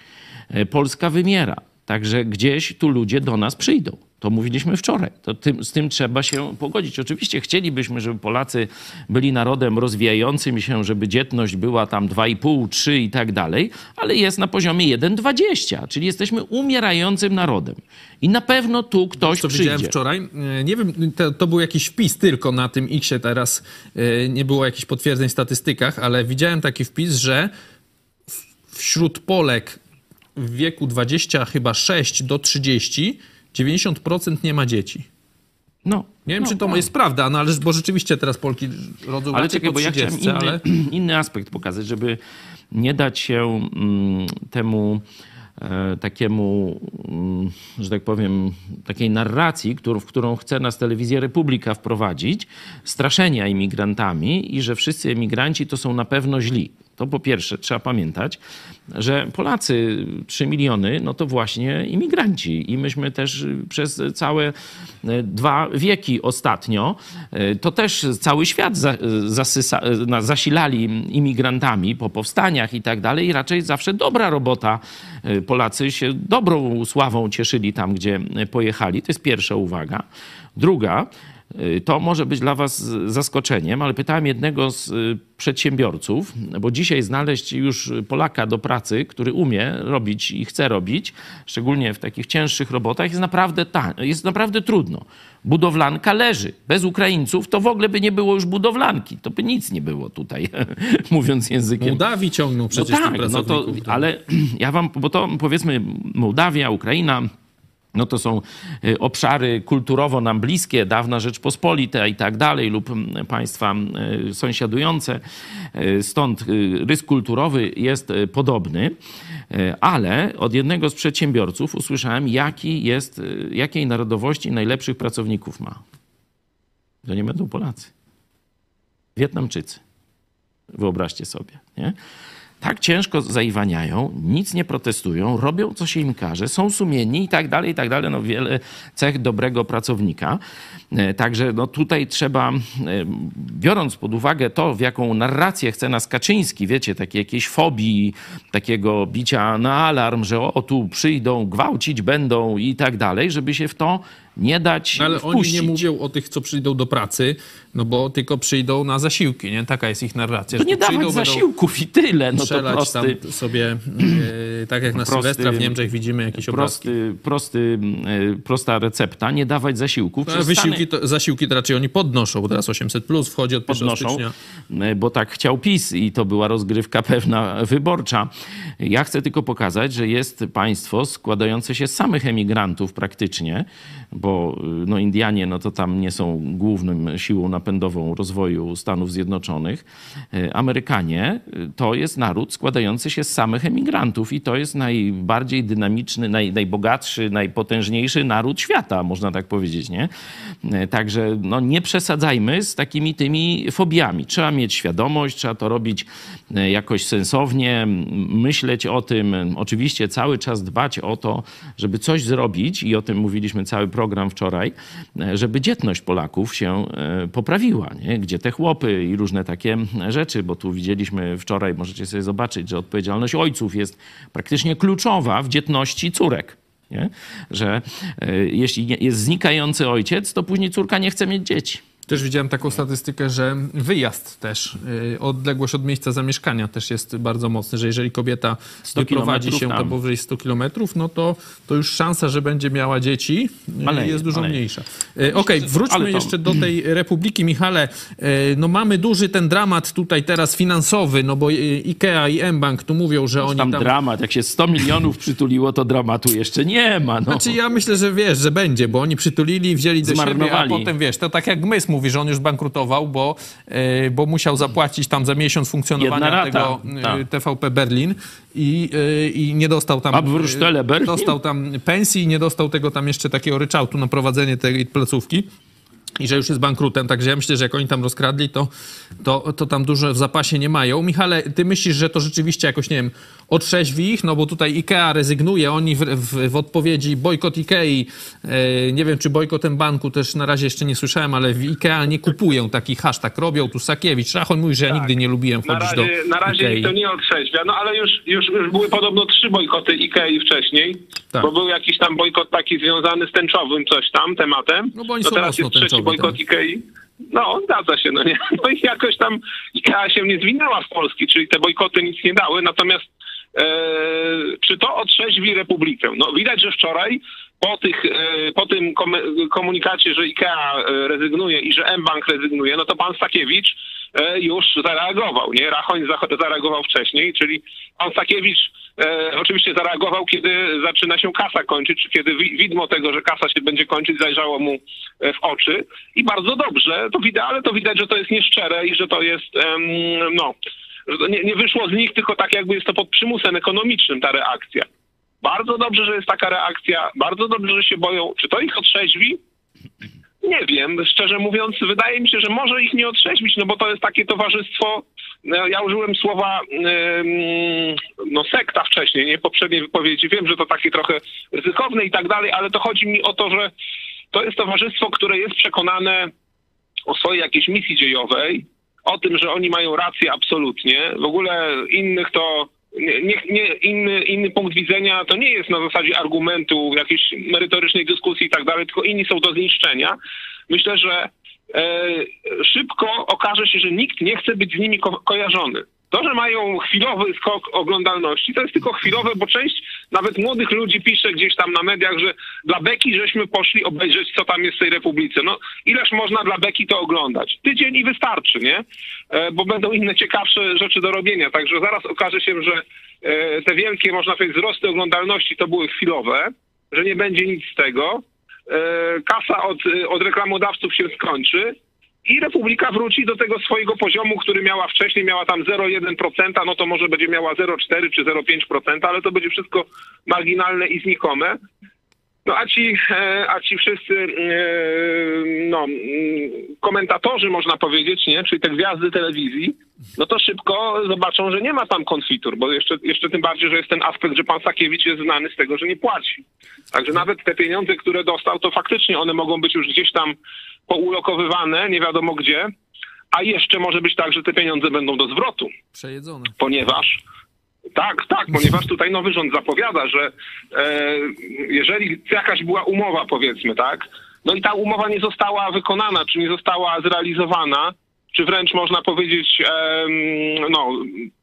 e, Polska wymiera. Także gdzieś tu ludzie do nas przyjdą. To mówiliśmy wczoraj. To tym, z tym trzeba się pogodzić. Oczywiście chcielibyśmy, żeby Polacy byli narodem rozwijającym się, żeby dzietność była tam 2,5, 3 i tak dalej, ale jest na poziomie 1,20, czyli jesteśmy umierającym narodem. I na pewno tu ktoś
co
przyjdzie.
widziałem wczoraj. E, Nie wiem, to, to był jakiś wpis tylko na tym X-ie teraz. e, Nie było jakichś potwierdzeń w statystykach, ale widziałem taki wpis, że wśród Polek w wieku 20 chyba 6 do 30 90% nie ma dzieci.
No,
Nie wiem,
no,
czy to
tak.
jest prawda, no ale bo rzeczywiście teraz Polki rodzą
Ale czekaj, bo ja
30,
chciałem inny,
ale...
inny aspekt pokazać, żeby nie dać się mm, temu e, takiemu, mm, że tak powiem, takiej narracji, którą, w którą chce nas Telewizja Republika wprowadzić, straszenia imigrantami i że wszyscy emigranci to są na pewno źli. To po pierwsze trzeba pamiętać, że Polacy 3 miliony, no to właśnie imigranci. I myśmy też przez całe e, dwa wieki ostatnio, e, to też cały świat za, zasysa, zasilali imigrantami po powstaniach i tak dalej. I raczej zawsze dobra robota. E, Polacy się dobrą sławą cieszyli tam, gdzie pojechali. To jest pierwsza uwaga. Druga, to może być dla Was zaskoczeniem, ale pytałem jednego z y, przedsiębiorców, bo dzisiaj znaleźć już Polaka do pracy, który umie robić i chce robić, szczególnie w takich cięższych robotach, jest naprawdę, ta, jest naprawdę trudno. Budowlanka leży. Bez Ukraińców to w ogóle by nie było już budowlanki. To by nic nie było tutaj, mówiąc językiem
Mołdawii ciągną przecież
no tak, no to,
do-
ale ja wam, bo to powiedzmy Mołdawia, Ukraina, no to są y, obszary kulturowo nam bliskie, dawna Rzeczpospolita i tak dalej, lub mm, państwa y, sąsiadujące. Y, Stąd rys kulturowy jest podobny, ale od jednego z przedsiębiorców usłyszałem, jaki jest, jakiej narodowości najlepszych pracowników ma. To nie będą Polacy. Wietnamczycy. Wyobraźcie sobie. Nie? Tak ciężko zaiwaniają, nic nie protestują, robią co się im każe, są sumienni i tak dalej, i tak dalej. No wiele cech dobrego pracownika. E, Także no tutaj trzeba, e, biorąc pod uwagę to, w jaką narrację chce nas Kaczyński, wiecie, takiej jakiejś fobii, takiego bicia na alarm, że o tu przyjdą, gwałcić będą i tak dalej, żeby się w to nie dać
No, ale
wpuścić.
oni nie mówią o tych, co przyjdą do pracy, no bo tylko przyjdą na zasiłki, nie? Taka jest ich narracja.
To nie dawać zasiłków i tyle. No to prosty,
tam sobie, e, tak jak na
Prosty-
Sylwestra w Niemczech widzimy jakieś obrazki.
prosty, prosty, e, prosta recepta, nie dawać zasiłków.
A wysiłki to, zasiłki to raczej oni podnoszą, bo teraz 800 plus wchodzi od 1
podnoszą,
stycznia.
e, bo tak chciał PiS i to była rozgrywka pewna wyborcza. Ja chcę tylko pokazać, że jest państwo składające się z samych emigrantów praktycznie, bo no Indianie no to tam nie są główną siłą napędową rozwoju Stanów Zjednoczonych. E, Amerykanie y, to jest naród składający się z samych emigrantów i to jest najbardziej dynamiczny, naj, najbogatszy, najpotężniejszy naród świata, można tak powiedzieć, nie? E, Także no, nie przesadzajmy z takimi tymi fobiami. Trzeba mieć świadomość, trzeba to robić e, jakoś sensownie, myśleć o tym, oczywiście cały czas dbać o to, żeby coś zrobić i o tym mówiliśmy cały program wczoraj, e, żeby dzietność Polaków się e, poprawiła, nie? gdzie te chłopy i różne takie rzeczy, bo tu widzieliśmy wczoraj, możecie sobie zobaczyć, że odpowiedzialność ojców jest praktycznie kluczowa w dzietności córek. Nie? Że e, jeśli jest znikający ojciec, to później córka nie chce mieć dzieci.
Też widziałem taką statystykę, że wyjazd też, y, odległość od miejsca zamieszkania też jest bardzo mocny, że jeżeli kobieta
100
wyprowadzi się
tam.
to powyżej 100 kilometrów, no to, to już szansa, że będzie miała dzieci y,
Maleje,
jest dużo
maleje.
mniejsza. Y, Okej, wróćmy
ale to-
jeszcze do tej Republiki. Michale, no mamy duży ten dramat tutaj teraz finansowy, no bo IKEA i M-Bank tu mówią, że oni
Tam
tam...
dramat, jak się 100 milionów przytuliło, to dramatu jeszcze nie ma. No.
Znaczy ja myślę, że wiesz, że będzie, bo oni przytulili, wzięli do siebie, a potem wiesz, to tak jak Gmys mówi, że on już bankrutował, bo, e, bo musiał zapłacić tam za miesiąc funkcjonowania tego e,
tak.
TVP Berlin i, e, i nie dostał tam...
Berlin?
Dostał tam pensji i nie dostał tego tam jeszcze takiego ryczałtu na prowadzenie tej placówki. I że już jest bankrutem, także ja myślę, że jak oni tam rozkradli, to, to, to tam dużo w zapasie nie mają. Michale, ty myślisz, że to rzeczywiście jakoś, nie wiem, otrzeźwi ich? No bo tutaj IKEA rezygnuje, oni w, w, w odpowiedzi bojkot IKEI, e, nie wiem czy bojkotem banku też na razie jeszcze nie słyszałem, ale w IKEA nie kupują taki hashtag, robią tu Sakiewicz. Rachoń mówi, że ja nigdy nie lubiłem
Na
chodzić
razie,
do
na razie ich to nie otrzeźwia, no ale już, już, już były podobno trzy bojkoty Ikei wcześniej,
Tak.
bo był jakiś tam bojkot taki związany z tęczowym coś tam tematem.
No bo oni
to
są
teraz jest trzeci bojkot
tak.
Ikei. No, zgadza się, no nie. No i jakoś tam Ikea się nie zwinęła z Polski, czyli te bojkoty nic nie dały, natomiast czy to otrzeźwi Republikę? No widać, że wczoraj po, tych, e, po tym kom- komunikacie, że IKEA e, rezygnuje i że M-Bank rezygnuje, no to pan Stakiewicz e, już zareagował, nie? Rachoń za- zareagował wcześniej, czyli pan Stakiewicz e, oczywiście zareagował, kiedy zaczyna się kasa kończyć, czy kiedy wi- widmo tego, że kasa się będzie kończyć, zajrzało mu e, w oczy i bardzo dobrze, to widać, ale to widać, że to jest nieszczere i że to jest, em, no, nie, nie wyszło z nich, tylko tak jakby jest to pod przymusem ekonomicznym ta reakcja. Bardzo dobrze, że jest taka reakcja, bardzo dobrze, że się boją. Czy to ich otrzeźwi? Nie wiem, szczerze mówiąc, wydaje mi się, że może ich nie otrzeźwić, no bo to jest takie towarzystwo, no, ja użyłem słowa no sekta wcześniej, nie, poprzedniej wypowiedzi, wiem, że to takie trochę ryzykowne i tak dalej, ale to chodzi mi o to, że to jest towarzystwo, które jest przekonane o swojej jakiejś misji dziejowej, o tym, że oni mają rację absolutnie, w ogóle innych to nie, nie, inny, inny punkt widzenia to nie jest na zasadzie argumentu, jakiejś merytorycznej dyskusji i tak dalej, tylko inni są do zniszczenia. Myślę, że e, szybko okaże się, że nikt nie chce być z nimi ko- kojarzony. To, że mają chwilowy skok oglądalności, to jest tylko chwilowe, bo część nawet młodych ludzi pisze gdzieś tam na mediach, że dla Beki żeśmy poszli obejrzeć, co tam jest w tej Republice. No, ileż można dla Beki to oglądać? Tydzień i wystarczy, nie? E, bo będą inne ciekawsze rzeczy do robienia. Także zaraz okaże się, że e, te wielkie, można powiedzieć, wzrosty oglądalności to były chwilowe, że nie będzie nic z tego. E, kasa od, od reklamodawców się skończy i Republika wróci do tego swojego poziomu, który miała wcześniej, miała tam 0,1%, no to może będzie miała 0,4 czy 0,5%, ale to będzie wszystko marginalne i znikome. No a ci, e, a ci wszyscy e, no, komentatorzy, można powiedzieć, nie, czyli te gwiazdy telewizji, no to szybko zobaczą, że nie ma tam konfitur, bo jeszcze, jeszcze tym bardziej, że jest ten aspekt, że pan Sakiewicz jest znany z tego, że nie płaci. Także nawet te pieniądze, które dostał, to faktycznie one mogą być już gdzieś tam poulokowywane, nie wiadomo gdzie, a jeszcze może być tak, że te pieniądze będą do zwrotu,
Przejedzone.
ponieważ tak, tak, ponieważ tutaj nowy rząd zapowiada, że e, jeżeli jakaś była umowa, powiedzmy, tak, no i ta umowa nie została wykonana, czy nie została zrealizowana, czy wręcz można powiedzieć, em, no, e,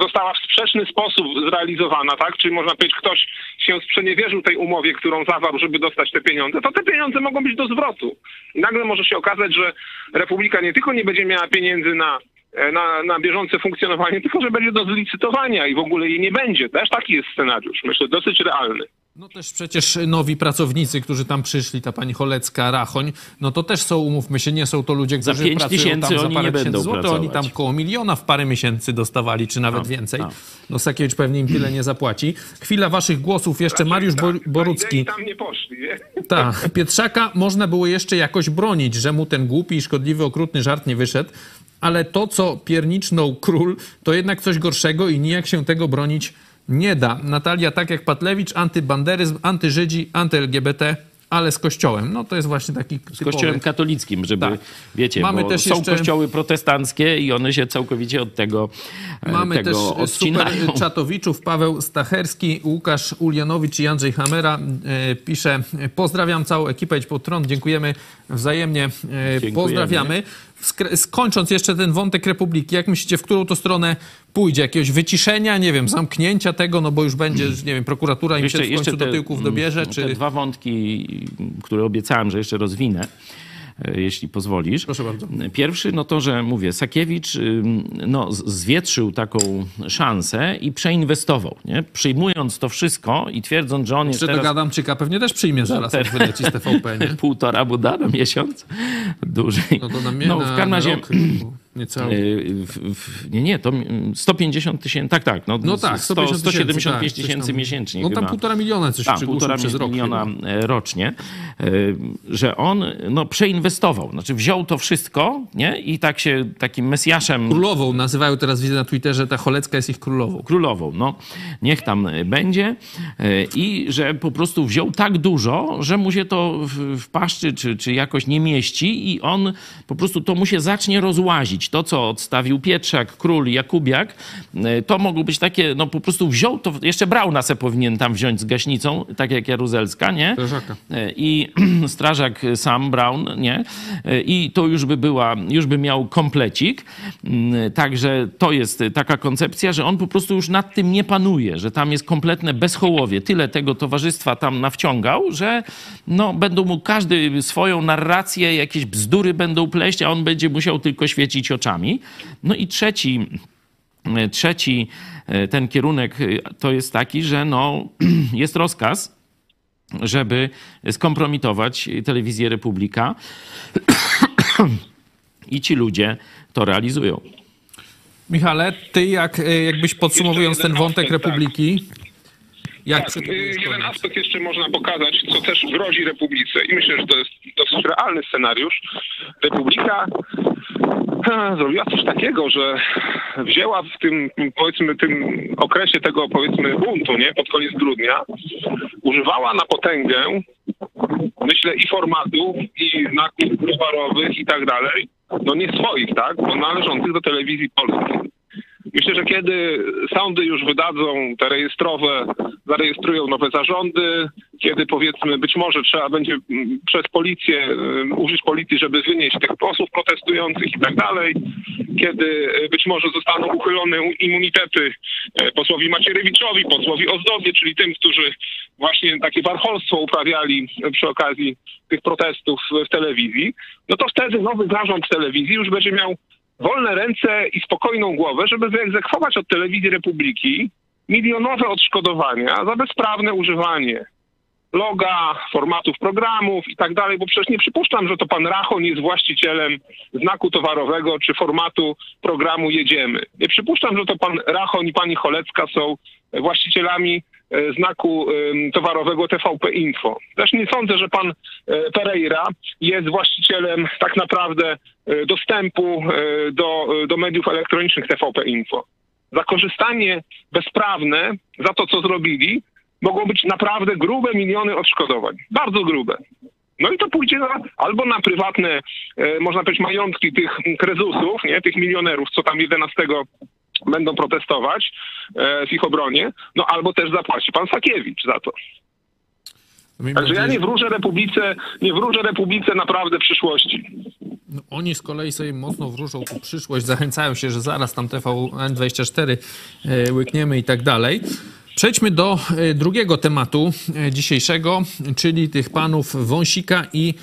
została w sprzeczny sposób zrealizowana, tak? Czyli można powiedzieć, ktoś się sprzeniewierzył tej umowie, którą zawarł, żeby dostać te pieniądze, to te pieniądze mogą być do zwrotu. I nagle może się okazać, że Republika nie tylko nie będzie miała pieniędzy na e, na, na bieżące funkcjonowanie, tylko że będzie do zlicytowania i w ogóle jej nie będzie. Też taki jest scenariusz, myślę, dosyć realny.
No też przecież nowi pracownicy, którzy tam przyszli, ta pani Cholecka, Rachoń, no to też są, umówmy się, nie są to ludzie,
Za
którzy
pięć
pracują
tysięcy
tam za parę
nie
tysięcy złotych, oni tam koło miliona w parę miesięcy dostawali, czy nawet
No,
więcej.
no.
No Sakiewicz pewnie im tyle nie zapłaci. Chwila waszych głosów, jeszcze Mariusz Bo-
Tak,
Borucki.
tam nie poszli, nie?
Tak, Pietrzaka można było jeszcze jakoś bronić, że mu ten głupi i szkodliwy, okrutny żart nie wyszedł, ale to, co piernicznął król, to jednak coś gorszego i nijak się tego bronić nie da. Natalia, tak jak Patlewicz, antybanderyzm, antyżydzi, anty-LGBT, ale z kościołem. No to jest właśnie taki
Z kościołem katolickim, żeby,
Tak.
wiecie,
Mamy też
są
jeszcze-
kościoły protestanckie i one się całkowicie od tego, e,
Mamy
tego
też super
odcinają.
czatowiczów, Paweł Stacherski, Łukasz Ulianowicz i Andrzej Hamera e, pisze, pozdrawiam całą ekipę Idź pod trąd, dziękujemy wzajemnie, e,
Dziękujemy.
pozdrawiamy. Skończąc jeszcze ten wątek Republiki, jak myślicie, w którą to stronę pójdzie? Jakiegoś wyciszenia, nie wiem, zamknięcia tego, no bo już będzie, nie wiem, prokuratura im się w końcu do tyłków dobierze,
te
czy...
dwa wątki, które obiecałem, że jeszcze rozwinę, jeśli pozwolisz.
Proszę bardzo.
Pierwszy, no to, że mówię, Sakiewicz no, zwietrzył taką szansę i przeinwestował, nie? Przyjmując to wszystko i twierdząc, że on jest
Jeszcze
teraz...
Adamczyka pewnie też przyjmie zaraz, jak
teraz-
wyleci z TVP, nie?
Półtora buda na miesiąc. Dłużej.
No to na, mnie,
no, w każdym razie...
rok, niecały.
W, w, nie, nie, to mm, 150 tysięcy, tak, tak. No,
No tak,
100,
150
175
tak, coś
tysięcy
tam-
miesięcznie
No tam półtora miliona coś
Tak,
przygłuszył
półtora
przez rok
miliona
chyba.
e, rocznie, e, że on no, przeinwestował, znaczy wziął to wszystko nie? i tak się takim mesjaszem
Królową nazywają teraz, widzę na Twitterze, ta Cholecka jest ich królową.
królową, no niech tam e, będzie i że po prostu wziął tak dużo, że mu się to w, w paszczy czy, czy jakoś nie mieści i on po prostu to mu się zacznie rozłazić. To, co odstawił Pietrzak, Król, Jakubiak, e, to mogło być takie, no po prostu wziął to, jeszcze Brauna se powinien tam wziąć z gaśnicą, tak jak Jaruzelska, nie?
Strażaka.
E, I strażak sam Brown, nie? E, I to już by była, już by miał komplecik. Mm, Także to jest taka koncepcja, że on po prostu już nad tym nie panuje, że tam jest kompletne bezchołowie. Tyle tego towarzystwa tam nawciągał, że no, będą mu każdy swoją narrację, jakieś bzdury będą pleść, a on będzie musiał tylko świecić oczami. No i trzeci Trzeci e, ten kierunek e, to jest taki, że no, jest rozkaz, żeby skompromitować telewizję Republika i ci ludzie to realizują.
Michale, ty jak, e, jakbyś podsumowując ten wątek. Republiki, jak
Tak, y, jeden aspekt jeszcze można pokazać, co też grozi Republice. I myślę, że to jest, dosyć realny scenariusz, Republika zrobiła coś takiego, że wzięła w tym, powiedzmy, tym okresie tego, powiedzmy, buntu, nie, pod koniec grudnia, używała na potęgę, myślę, i formatów, i znaków towarowych i tak dalej, no nie swoich, tak, bo należących do telewizji polskiej. Myślę, że kiedy sądy już wydadzą te rejestrowe, zarejestrują nowe zarządy, kiedy powiedzmy być może trzeba będzie mm, przez policję, y, użyć policji, żeby wynieść tych posłów protestujących i tak dalej, kiedy y, być może zostaną uchylone immunitety y, posłowi Macierewiczowi, posłowi Ozdowie, czyli tym, którzy właśnie takie warcholstwo uprawiali przy okazji tych protestów w telewizji, no to wtedy nowy zarząd telewizji już będzie miał wolne ręce i spokojną głowę, żeby wyegzekwować od telewizji Republiki milionowe odszkodowania za bezprawne używanie loga, formatów programów i tak dalej, bo przecież nie przypuszczam, że to pan Rachon jest właścicielem znaku towarowego czy formatu programu Jedziemy. Nie przypuszczam, że to pan Rachon i pani Cholecka są właścicielami znaku towarowego TVP Info. Też nie sądzę, że pan e, Pereira jest właścicielem tak naprawdę e, dostępu do, do mediów elektronicznych TVP Info. Za korzystanie bezprawne, za to co zrobili, mogą być naprawdę grube miliony odszkodowań. Bardzo grube. No i to pójdzie na, albo na prywatne, e, można powiedzieć, majątki tych krezusów, nie, tych milionerów, co tam 11 będą protestować e, w ich obronie, no albo też zapłaci pan Sakiewicz za to. Także ja nie wróżę Republice, nie wróżę Republice naprawdę przyszłości.
No, oni z kolei sobie mocno wróżą tu przyszłość, zachęcają się, że zaraz tam TVN24 e, łykniemy i tak dalej. Przejdźmy do e, drugiego tematu dzisiejszego, czyli tych panów Wąsika i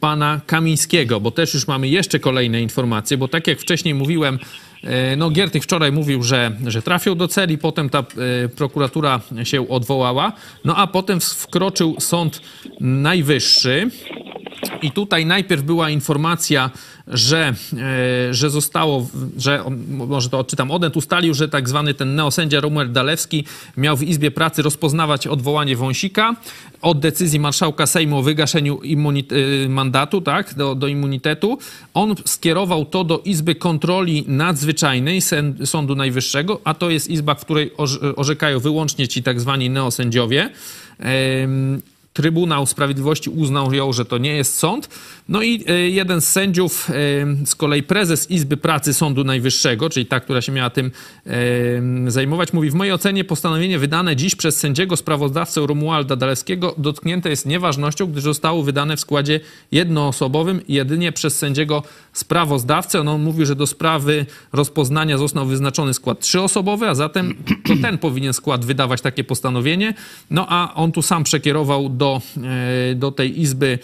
pana Kamińskiego, bo też już mamy jeszcze kolejne informacje, bo tak jak wcześniej mówiłem, no Giertych wczoraj mówił, że, że trafią do celi, potem ta prokuratura się odwołała, no a potem wkroczył Sąd Najwyższy i tutaj najpierw była informacja, że, e, że zostało, że może to odczytam, Odet ustalił, że tak zwany ten neosędzia Romuald Dalewski miał w Izbie Pracy rozpoznawać odwołanie Wąsika od decyzji marszałka Sejmu o wygaszeniu e, mandatu, tak, do, do immunitetu. On skierował to do Izby Kontroli Nadzwyczajnej Sądu Najwyższego, a to jest izba, w której orzekają wyłącznie ci tak zwani neosędziowie. Trybunał Sprawiedliwości uznał ją, że to nie jest sąd. No i e, jeden z sędziów, e, z kolei prezes Izby Pracy Sądu Najwyższego, czyli ta, która się miała tym e, zajmować, mówi: W mojej ocenie postanowienie wydane dziś przez sędziego sprawozdawcę Romualda Dalewskiego dotknięte jest nieważnością, gdyż zostało wydane w składzie jednoosobowym jedynie przez sędziego sprawozdawcę. No, on mówił, że do sprawy rozpoznania został wyznaczony skład trzyosobowy, a zatem to ten powinien skład wydawać takie postanowienie. No a on tu sam przekierował do, do tej Izby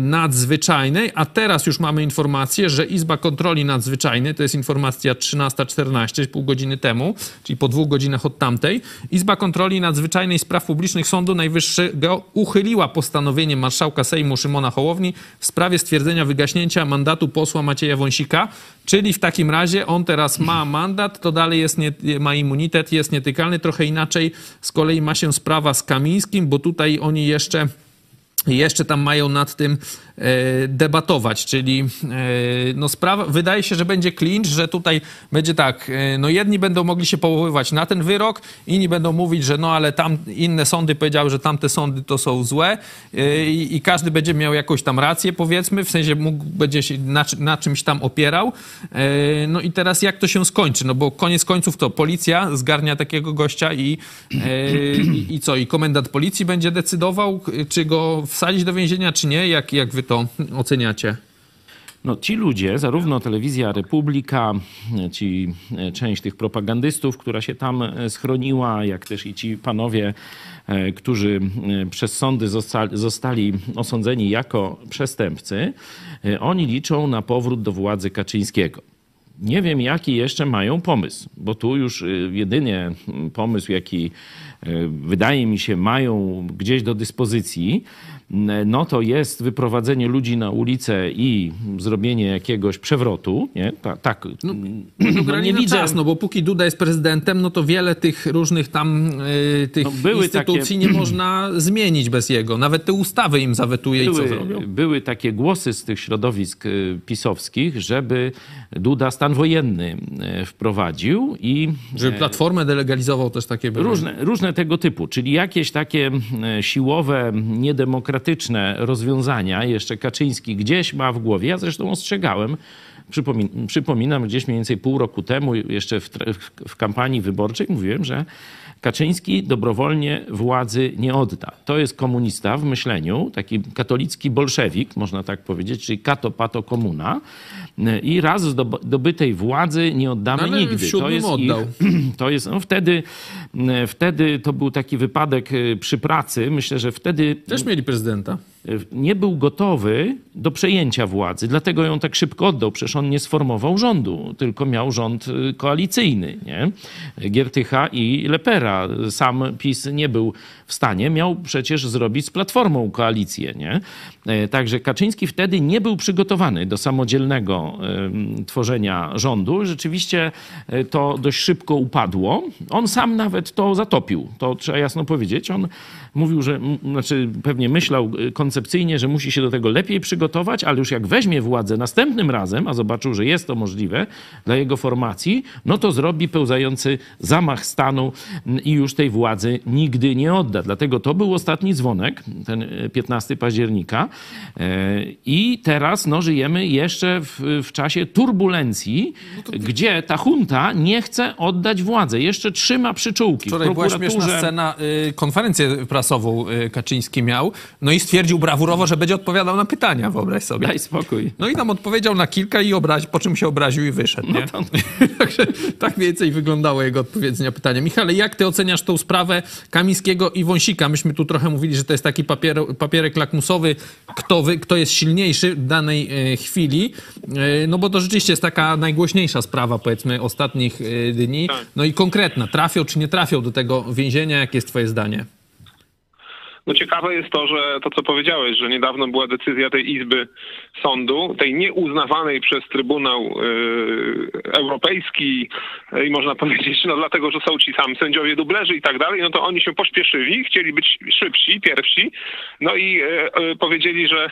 Nadzwyczajnej, a teraz już mamy informację, że Izba Kontroli Nadzwyczajnej, to jest informacja 13.14, pół godziny temu, czyli po dwóch godzinach od tamtej, Izba Kontroli Nadzwyczajnej Spraw Publicznych Sądu Najwyższego uchyliła postanowienie marszałka Sejmu Szymona Hołowni w sprawie stwierdzenia wygaśnięcia mandatu posła Macieja Wąsika, czyli w takim razie on teraz ma mandat, to dalej jest nie, ma immunitet, jest nietykalny, trochę inaczej z kolei ma się sprawa z Kamińskim, bo tutaj oni jeszcze jeszcze tam mają nad tym E, debatować, czyli e, no sprawa, wydaje się, że będzie clinch, że tutaj będzie tak, e, no jedni będą mogli się powoływać na ten wyrok, inni będą mówić, że no ale tam inne sądy powiedziały, że tamte sądy to są złe i, i każdy będzie miał jakąś tam rację, powiedzmy, w sensie mógł, będzie się na, na czymś tam opierał. No i teraz jak to się skończy? No bo koniec końców to policja zgarnia takiego gościa i, i, i co? I komendant policji będzie decydował, czy go wsadzić do więzienia, czy nie? Jak, jak wy to oceniacie?
No, ci ludzie, zarówno telewizja Republika, ci e, część tych propagandystów, która się tam e, schroniła, jak też i ci panowie, e, którzy przez sądy zostali, osądzeni jako przestępcy, oni liczą na powrót do władzy Kaczyńskiego. Nie wiem, jaki jeszcze mają pomysł, bo tu już jedynie pomysł, jaki wydaje mi się mają gdzieś do dyspozycji, no to jest wyprowadzenie ludzi na ulicę i zrobienie jakiegoś przewrotu. Nie? Ta, tak.
No,
No,
grali na czas, no bo póki Duda jest prezydentem, no to wiele tych różnych tam y, tych
No, były
instytucji
takie-
nie można zmienić bez jego. Nawet te ustawy im zawetuje i co
były,
zrobią.
były takie głosy z tych środowisk y, pisowskich, żeby Duda stan wojenny y, wprowadził i
Żeby Platformę delegalizował też takie były.
Różne, różne tego typu, czyli jakieś takie e, siłowe, niedemokratyczne rozwiązania jeszcze Kaczyński gdzieś ma w głowie. Ja zresztą ostrzegałem, przypomin- przypominam, gdzieś mniej więcej pół roku temu, jeszcze w, w kampanii wyborczej, mówiłem, że Kaczyński dobrowolnie władzy nie odda. To jest komunista w myśleniu, taki katolicki bolszewik, można tak powiedzieć, czyli kato pato komuna. I raz zdobytej władzy nie oddamy
No, ale
nigdy.
siódmym oddał.
To jest, no wtedy, wtedy to był taki wypadek y, przy pracy. Myślę, że wtedy
Też mieli prezydenta.
Nie był gotowy do przejęcia władzy, dlatego ją tak szybko oddał. Przecież on nie sformował rządu, tylko miał rząd y, koalicyjny, nie? Giertycha i Lepera. Sam PiS nie był w stanie, miał przecież zrobić z Platformą koalicję, nie? E, Także Kaczyński wtedy nie był przygotowany do samodzielnego tworzenia rządu. Rzeczywiście e, to dość szybko upadło. On sam nawet to zatopił, to trzeba jasno powiedzieć. On mówił, że, znaczy pewnie myślał y, koncepcyjnie, że musi się do tego lepiej przygotować, ale już jak weźmie władzę następnym razem, a zobaczył, że jest to możliwe dla jego formacji, no to zrobi pełzający zamach stanu i już tej władzy nigdy nie odda. Dlatego to był ostatni dzwonek, ten y, 15 października. E, I teraz no, żyjemy jeszcze w, w czasie turbulencji, gdzie ta junta nie chce oddać władzy. Jeszcze trzyma przyczółki. w
Wczoraj była
prokuraturze.
śmieszna scena, y, konferencję prasową y, Kaczyński miał, no i stwierdził brawurowo, że będzie odpowiadał na pytania, wyobraź sobie.
Daj spokój.
No i nam odpowiedział na kilka i obrazi, po czym się obraził i wyszedł, nie? Także tak więcej wyglądało jego odpowiedzi na pytania. Michale, jak ty oceniasz tą sprawę Kamińskiego i Wąsika? Myśmy tu trochę mówili, że to jest taki papier, papierek lakmusowy, kto, wy, kto jest silniejszy w danej e, chwili, E, no bo to rzeczywiście jest taka najgłośniejsza sprawa, powiedzmy, ostatnich e, dni. No i konkretna, trafią czy nie trafią do tego więzienia? Jakie jest twoje zdanie?
No ciekawe jest to, że to co powiedziałeś, że niedawno była decyzja tej Izby Sądu, tej nieuznawanej przez Trybunał yy, Europejski yy, i można powiedzieć, no dlatego, że są ci sam sędziowie dublerzy i tak dalej, no to oni się pośpieszyli, chcieli być szybsi, pierwsi, no i yy, powiedzieli, że,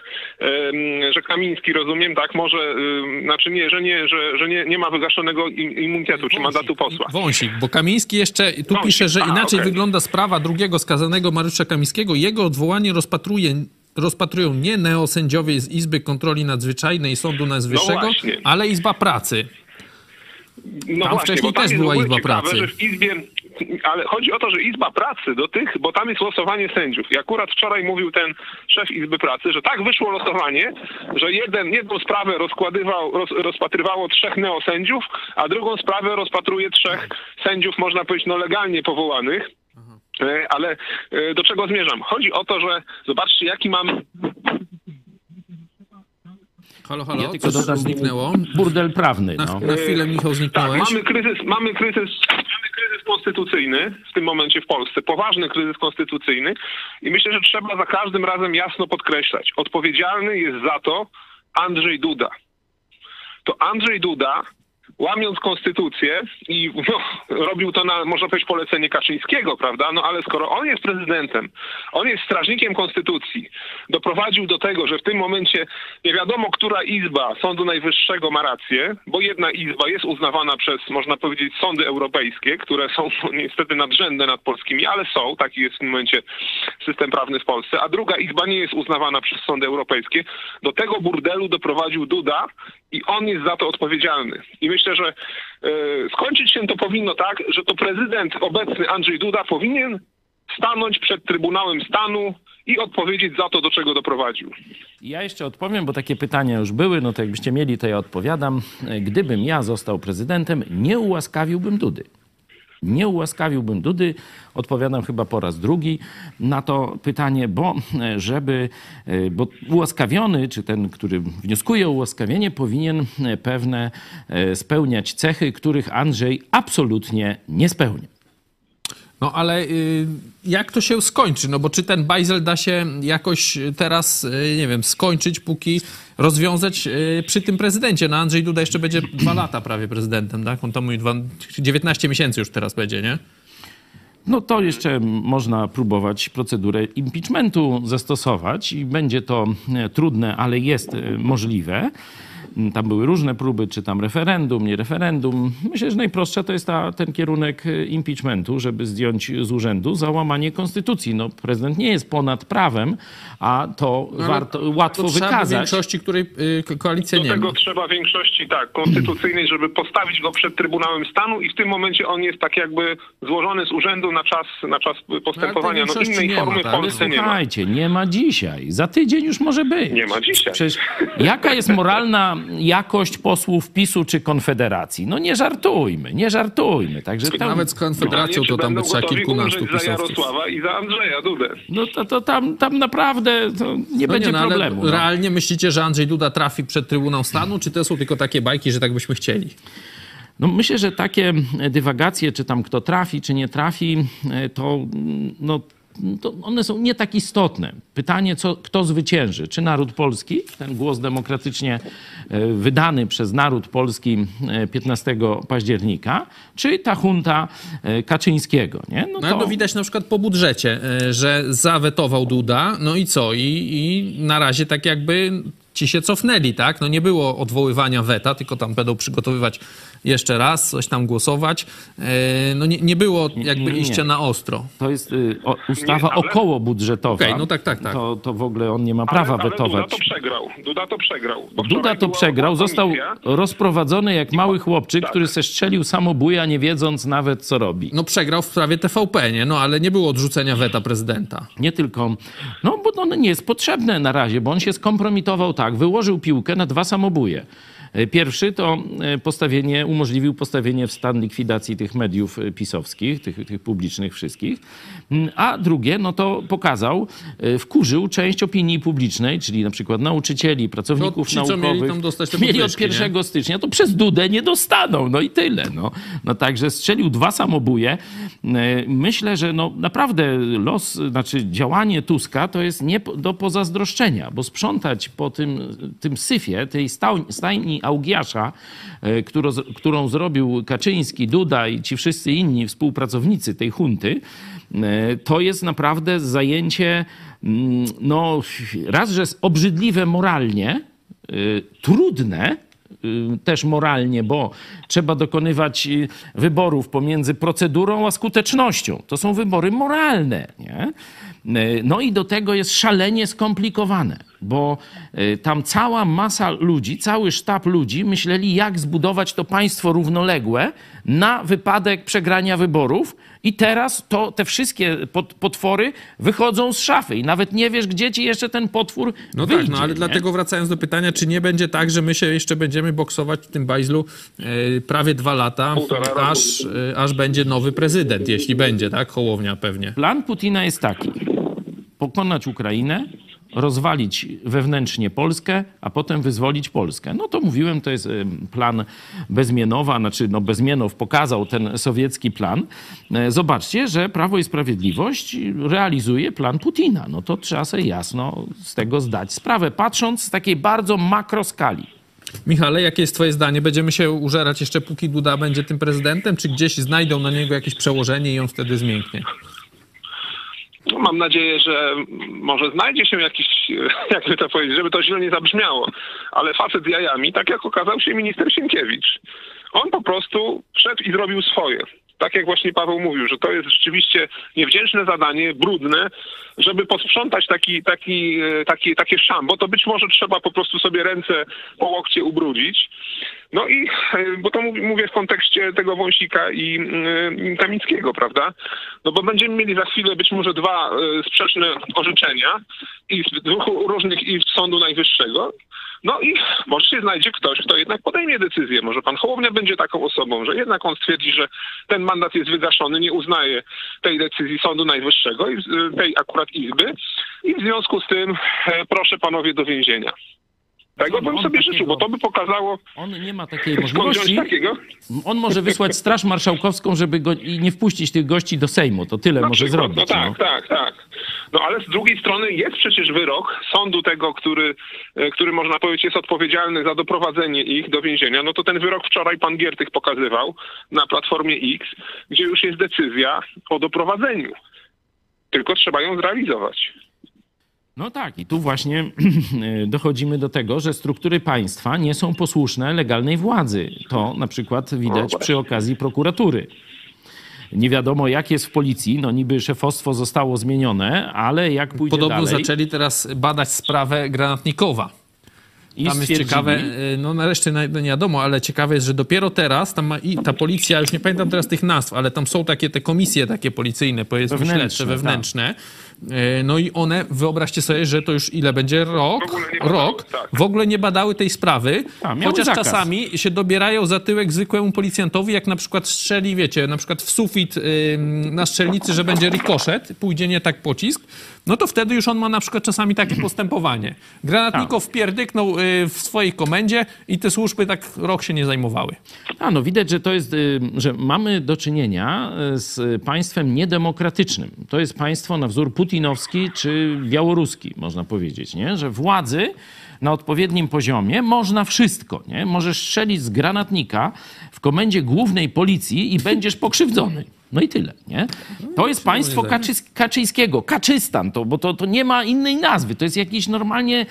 że Kamiński, rozumiem, tak, może, znaczy nie, że nie, że, że nie, nie ma wygaszonego im- immunitetu czy mandatu posła.
Wąsik, bo Kamiński jeszcze tu
Wąsik,
pisze, że
a,
inaczej
okej.
wygląda sprawa drugiego skazanego Mariusza Kamińskiego. Jego odwołanie rozpatruje, rozpatrują nie neosędziowie z Izby Kontroli Nadzwyczajnej i Sądu Najwyższego,
No właśnie.
ale Izba Pracy.
No
Tam wcześniej też była Izba Pracy.
Izbie, ale chodzi o to, że Izba Pracy do tych, bo tam jest losowanie sędziów. I akurat wczoraj mówił ten szef Izby Pracy, że tak wyszło losowanie, że jeden, jedną sprawę rozkładywał, roz, rozpatrywało trzech neosędziów, a drugą sprawę rozpatruje trzech sędziów, można powiedzieć, no legalnie powołanych. E, Ale e, do czego zmierzam? Chodzi o to, że zobaczcie, jaki mamy
Halo, halo,
Ja tylko
coś
dodam
zniknęło.
Burdel prawny.
Na,
No.
na chwilę, Michał,
Tak,
zniknąłeś.
mamy kryzys, mamy kryzys, mamy kryzys konstytucyjny w tym momencie w Polsce, poważny kryzys konstytucyjny i myślę, że trzeba za każdym razem jasno podkreślać, odpowiedzialny jest za to Andrzej Duda. To Andrzej Duda, łamiąc konstytucję i no, robił to na, można powiedzieć, polecenie Kaczyńskiego, prawda? No ale skoro on jest prezydentem, on jest strażnikiem konstytucji, doprowadził do tego, że w tym momencie nie wiadomo, która izba Sądu Najwyższego ma rację, bo jedna izba jest uznawana przez, można powiedzieć, sądy europejskie, które są no, niestety nadrzędne nad polskimi, ale są, taki jest w tym momencie system prawny w Polsce, a druga izba nie jest uznawana przez sądy europejskie. Do tego burdelu doprowadził Duda i on jest za to odpowiedzialny. I myślę, że e, skończyć się to powinno tak, że to prezydent obecny Andrzej Duda powinien stanąć przed Trybunałem Stanu i odpowiedzieć za to, do czego doprowadził.
Ja jeszcze odpowiem, bo takie pytania już były, no to jakbyście mieli, to ja odpowiadam. Gdybym ja został prezydentem, nie ułaskawiłbym Dudy. Nie ułaskawiłbym Dudy. Odpowiadam chyba po raz drugi na to pytanie, bo e, żeby, e, bo ułaskawiony, czy ten, który wnioskuje o ułaskawienie, powinien e, pewne spełniać cechy, których Andrzej absolutnie nie spełnia.
No ale y, jak to się skończy? No bo czy ten bajzel da się jakoś teraz, y, nie wiem, skończyć, póki rozwiązać y, przy tym prezydencie? No Andrzej Duda jeszcze będzie dwa lata prawie prezydentem, tak? On tam mówi dwa, 19 miesięcy już teraz będzie, nie?
No to jeszcze można próbować procedurę impeachmentu zastosować i będzie to e, trudne, ale jest e, możliwe. Tam były różne próby, czy tam referendum, nie referendum. Myślę, że najprostsza to jest ta, ten kierunek e, impeachmentu, żeby zdjąć z urzędu załamanie konstytucji. No, prezydent nie jest ponad prawem, a to
No,
warto, łatwo
to
wykazać.
większości, której y, ko- koalicja
Do
nie
tego
ma.
trzeba większości tak, konstytucyjnej, żeby postawić go przed Trybunałem Stanu i w tym momencie on jest tak jakby złożony z urzędu na czas, na czas postępowania. No innej
nie ma,
formy
tak?
w Polsce nie ma.
Słuchajcie, nie ma dzisiaj. Za tydzień już może być.
Nie ma dzisiaj.
Przecież jaka jest moralna jakość posłów PiSu czy Konfederacji? No nie żartujmy, nie żartujmy. Także tam,
Nawet z Konfederacją
Pytanie,
to tam by trzeba kilkunastu
umrzeć za
pisowców.
Jarosława i za Andrzeja Dudę.
no to, to tam, tam naprawdę to nie
No
będzie
nie, no,
problemu. no.
Realnie myślicie, że Andrzej Duda trafi przed Trybunał Stanu, czy to są tylko takie bajki, że tak byśmy chcieli?
No myślę, że takie dywagacje, czy tam kto trafi, czy nie trafi, e, to, mm, no, to one są nie tak istotne. Pytanie, co, kto zwycięży? Czy naród polski, ten głos demokratycznie e, wydany przez naród polski e, 15 października, czy ta junta e, Kaczyńskiego? Nie?
No ale to widać na przykład po budżecie, e, że zawetował Duda, no i co? I, I na razie tak jakby ci się cofnęli, tak? No nie było odwoływania weta, tylko tam będą przygotowywać jeszcze raz, coś tam głosować. E, No nie, nie było jakby
nie,
iścia na ostro.
To jest y, o, ustawa
Nie, ale-
okołobudżetowa.
Okej, no tak, tak, tak.
To, to w ogóle on nie ma prawa
ale, ale
wetować.
Duda to przegrał. Duda to przegrał.
Duda to przegrał, został rozprowadzony jak mały chłopczyk,
Tak.
który se strzelił samobuja, nie wiedząc nawet co robi.
No przegrał w sprawie TVP, nie? No ale nie było odrzucenia weta prezydenta.
Nie tylko, no bo ono nie jest potrzebne na razie, bo on się skompromitował tak, wyłożył piłkę na dwa samobuje. E, Pierwszy to e, postawienie, umożliwił postawienie w stan likwidacji tych mediów e, pisowskich, tych, tych publicznych wszystkich. Mm, A drugie, no to pokazał, wkurzył część opinii publicznej, czyli na przykład nauczycieli, pracowników
ci, co mieli
naukowych.
tam dostać te
mieli od
podwyżki, nie?
1 stycznia, to przez Dudę nie dostaną. No i tyle. No, no także strzelił dwa samobuje. Myślę, że no naprawdę los, znaczy działanie Tuska to jest nie do pozazdroszczenia, bo sprzątać po tym, tym syfie, tej stajni Augiasza, e, którą, którą zrobił Kaczyński, Duda i ci wszyscy inni współpracownicy tej hunty, e, to jest naprawdę zajęcie, mm, no raz, że jest obrzydliwe moralnie, y, trudne, też moralnie, bo trzeba dokonywać wyborów pomiędzy procedurą a skutecznością. To są wybory moralne. Nie? No i do tego jest szalenie skomplikowane, bo y, tam cała masa ludzi, cały sztab ludzi myśleli, jak zbudować to państwo równoległe na wypadek przegrania wyborów. I teraz to, te wszystkie pot, potwory wychodzą z szafy i nawet nie wiesz, gdzie ci jeszcze ten potwór
No
wyjdzie.
tak, no ale
nie?
dlatego wracając do pytania, czy nie będzie tak, że my się jeszcze będziemy boksować w tym bajzlu e, prawie dwa lata, aż, e, aż będzie nowy prezydent, jeśli będzie, tak? Hołownia pewnie.
Plan Putina jest taki: pokonać Ukrainę, rozwalić wewnętrznie Polskę, a potem wyzwolić Polskę. No to mówiłem, to jest plan Bezmienowa, znaczy no Bezmienow pokazał ten sowiecki plan. E, Zobaczcie, że Prawo i Sprawiedliwość realizuje plan Putina. No to trzeba sobie jasno z tego zdać sprawę, patrząc z takiej bardzo makroskali.
Michale, jakie jest twoje zdanie? Będziemy się użerać jeszcze póki Duda będzie tym prezydentem, czy gdzieś znajdą na niego jakieś przełożenie i on wtedy zmięknie?
No, Mam nadzieję, że może znajdzie się jakiś, jakby to powiedzieć, żeby to źle nie zabrzmiało, ale facet z jajami, tak jak okazał się minister Sienkiewicz. On po prostu wszedł i zrobił swoje. Tak jak właśnie Paweł mówił, że to jest rzeczywiście niewdzięczne zadanie, brudne, żeby posprzątać taki, taki, e, taki, takie szambo, to być może trzeba po prostu sobie ręce po łokcie ubrudzić. No i, e, bo to mówię, w kontekście tego Wąsika i y, Kamickiego, prawda? No bo będziemy mieli za chwilę być może dwa y, sprzeczne orzeczenia i z dwóch różnych i z Sądu Najwyższego. No i może się znajdzie ktoś, kto jednak podejmie decyzję. Może pan Hołownia będzie taką osobą, że jednak on stwierdzi, że ten mandat jest wygaszony, nie uznaje tej decyzji Sądu Najwyższego i tej akurat Izby i w związku z tym e, proszę panowie do więzienia. Tego bym sobie
takiego-
życzył, bo to by pokazało,
On nie ma takiej możliwości.
takiego.
On może wysłać Straż Marszałkowską, żeby go i nie wpuścić tych gości do Sejmu. To tyle
Na
może
przykład,
zrobić.
No tak, tak, tak. No ale z drugiej strony jest przecież wyrok sądu tego, który, e, który można powiedzieć jest odpowiedzialny za doprowadzenie ich do więzienia. No to ten wyrok wczoraj pan Giertych pokazywał na Platformie X, gdzie już jest decyzja o doprowadzeniu. Tylko trzeba ją zrealizować.
No tak, i tu właśnie dochodzimy do tego, że struktury państwa nie są posłuszne legalnej władzy. To na przykład widać
No
przy okazji prokuratury. Nie wiadomo, jak jest w policji. No niby szefostwo zostało zmienione, ale jak pójdzie
Podobno
dalej...
zaczęli teraz badać sprawę granatnikowa.
i
Tam jest ciekawe, y, no nareszcie na- no nie wiadomo, ale ciekawe jest, że dopiero teraz tam ma i ta policja, już nie pamiętam teraz tych nazw, ale tam są takie te komisje takie policyjne, powiedzmy
Wewnętrzne,
śledcze, wewnętrzne. Y, No i one, wyobraźcie sobie, że to już ile będzie? Rok?
W ogóle nie badały,
Rok.
tak.
W ogóle nie badały tej sprawy,
A,
chociaż
zakaz.
czasami się dobierają za tyłek zwykłemu policjantowi, jak na przykład strzeli, wiecie, na przykład w sufit na strzelnicy, że będzie rikoszet, pójdzie nie tak pocisk, no to wtedy już on ma na przykład czasami takie postępowanie. Granatnikow pierdyknął y, w swojej komendzie i te służby tak rok się nie zajmowały.
A no widać, że to jest, y, że mamy do czynienia y, z państwem niedemokratycznym. To jest państwo na wzór putinowski czy białoruski, można powiedzieć, nie? że władzy na odpowiednim poziomie można wszystko. Nie? Możesz strzelić z granatnika w komendzie głównej policji i będziesz pokrzywdzony. No i tyle, nie? To jest państwo Kaczyńskiego, Kaczystan, to, bo to, to nie ma innej nazwy. To jest jakiś normalnie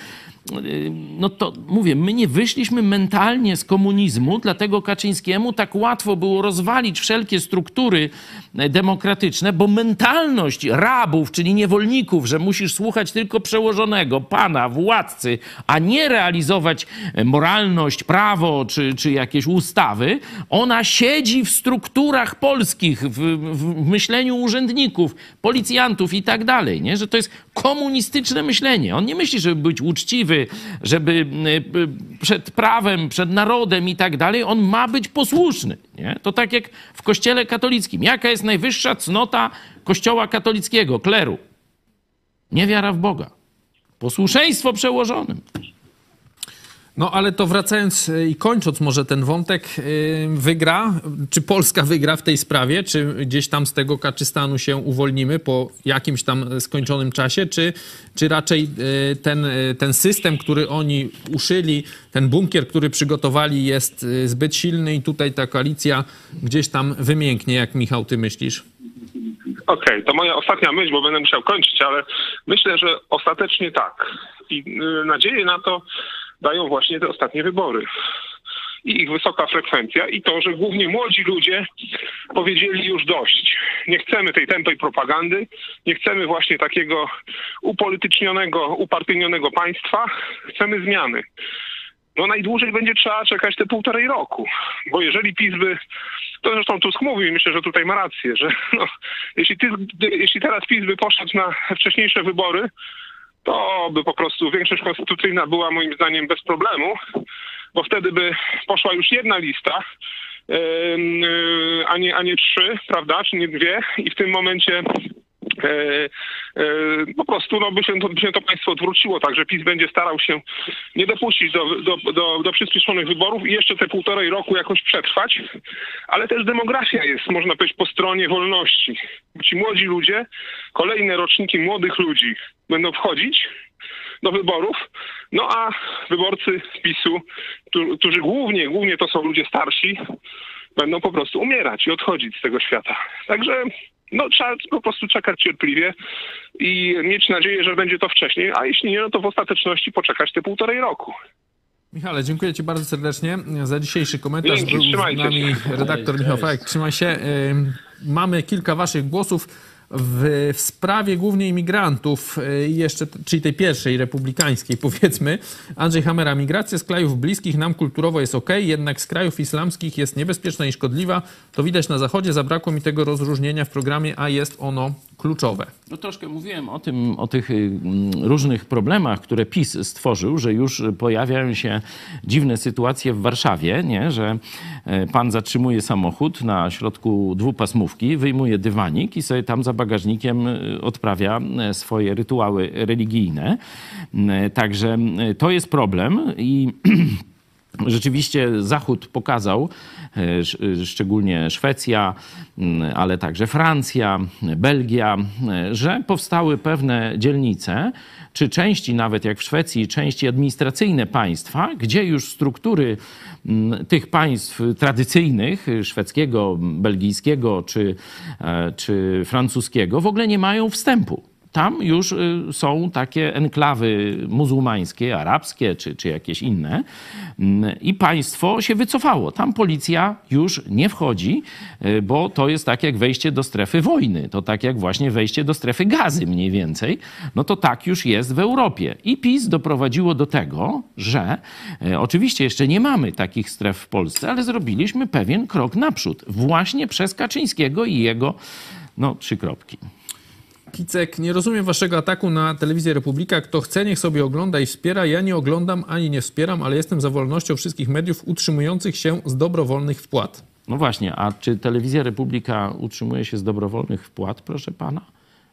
no to mówię, my nie wyszliśmy mentalnie z komunizmu, dlatego Kaczyńskiemu tak łatwo było rozwalić wszelkie struktury e, demokratyczne, bo mentalność rabów, czyli niewolników, że musisz słuchać tylko przełożonego, pana, władcy, a nie realizować e, moralność, prawo czy, czy jakieś ustawy, ona siedzi w strukturach polskich, w, w myśleniu urzędników, policjantów i tak dalej, nie? że to jest komunistyczne myślenie. On nie myśli, żeby być uczciwy, żeby y, y, przed prawem, przed narodem i tak dalej, on ma być posłuszny. Nie? To tak jak w kościele katolickim. Jaka jest najwyższa cnota kościoła katolickiego, kleru? Niewiara w Boga. Posłuszeństwo przełożonym.
No ale to wracając y, i kończąc może ten wątek, y, wygra, czy Polska wygra w tej sprawie, czy gdzieś tam z tego Kaczystanu się uwolnimy po jakimś tam skończonym czasie, czy, czy raczej y, ten, ten system, który oni uszyli, ten bunkier, który przygotowali jest zbyt silny i tutaj ta koalicja gdzieś tam wymięknie, jak Michał, ty myślisz?
Okej, to moja ostatnia myśl, bo będę musiał kończyć, ale myślę, że ostatecznie tak. I nadzieję na to dają właśnie te ostatnie wybory. I ich wysoka frekwencja i to, że głównie młodzi ludzie powiedzieli już dość. Nie chcemy tej tępej propagandy, nie chcemy właśnie takiego upolitycznionego, upartyjnionego państwa, chcemy zmiany. No najdłużej będzie trzeba czekać te półtorej roku, bo jeżeli PiS by, to zresztą Tusk mówił i myślę, że tutaj ma rację, że no, jeśli, ty, jeśli teraz PiS by poszedł na wcześniejsze wybory, to by po prostu większość konstytucyjna była moim zdaniem bez problemu, bo wtedy by poszła już jedna lista, y, a nie, a nie trzy, prawda, czy nie dwie. I w tym momencie po prostu no, by, się to, by się to państwo odwróciło, także PiS będzie starał się nie dopuścić do, do, do, do przyspieszonych wyborów i jeszcze te półtorej roku jakoś przetrwać, ale też demografia jest, można powiedzieć, po stronie wolności. Ci młodzi ludzie, kolejne roczniki młodych ludzi będą wchodzić do wyborów, no a wyborcy PiSu, którzy głównie, głównie to są ludzie starsi, będą po prostu umierać i odchodzić z tego świata. Także no, trzeba po prostu czekać cierpliwie i mieć nadzieję, że będzie to wcześniej, a jeśli nie, no to w ostateczności poczekać te półtorej roku.
Michale, dziękuję Ci bardzo serdecznie za dzisiejszy komentarz.
Dzięki,
Był z nami
się.
redaktor Michał Fajek. Trzymaj się. Mamy kilka Waszych głosów w, w sprawie głównie imigrantów, y, jeszcze, czyli tej pierwszej, republikańskiej powiedzmy. Andrzej Hamera, migracja z krajów bliskich nam kulturowo jest ok, jednak z krajów islamskich jest niebezpieczna i szkodliwa. To widać na Zachodzie, zabrakło mi tego rozróżnienia w programie, a jest ono kluczowe.
No troszkę mówiłem o tym, o tych y, różnych problemach, które PiS stworzył, że już pojawiają się dziwne sytuacje w Warszawie, nie? że e, pan zatrzymuje samochód na środku dwupasmówki, wyjmuje dywanik i sobie tam za bagażnikiem y, odprawia e, swoje rytuały religijne. E, Także to jest problem i Rzeczywiście Zachód pokazał, e, sz- szczególnie Szwecja, m, ale także Francja, Belgia, e, że powstały pewne dzielnice, czy części nawet jak w Szwecji, części administracyjne państwa, gdzie już struktury m, tych państw tradycyjnych, e, szwedzkiego, belgijskiego czy, e, czy francuskiego, w ogóle nie mają wstępu tam już y, są takie enklawy muzułmańskie, arabskie czy, czy jakieś inne. Mm, I państwo się wycofało. Tam policja już nie wchodzi, y, bo to jest tak jak wejście do strefy wojny. To tak jak właśnie wejście do strefy gazy mniej więcej. No to tak już jest w Europie. I PiS doprowadziło do tego, że y, oczywiście jeszcze nie mamy takich stref w Polsce, ale zrobiliśmy pewien krok naprzód. Właśnie przez Kaczyńskiego i jego, no, trzy kropki.
Kicek, nie rozumiem waszego ataku na telewizję Republika. Kto chce, niech sobie ogląda i wspiera. Ja nie oglądam ani nie wspieram, ale jestem za wolnością wszystkich mediów utrzymujących się z dobrowolnych wpłat.
No właśnie, a czy telewizja Republika utrzymuje się z dobrowolnych wpłat, proszę pana?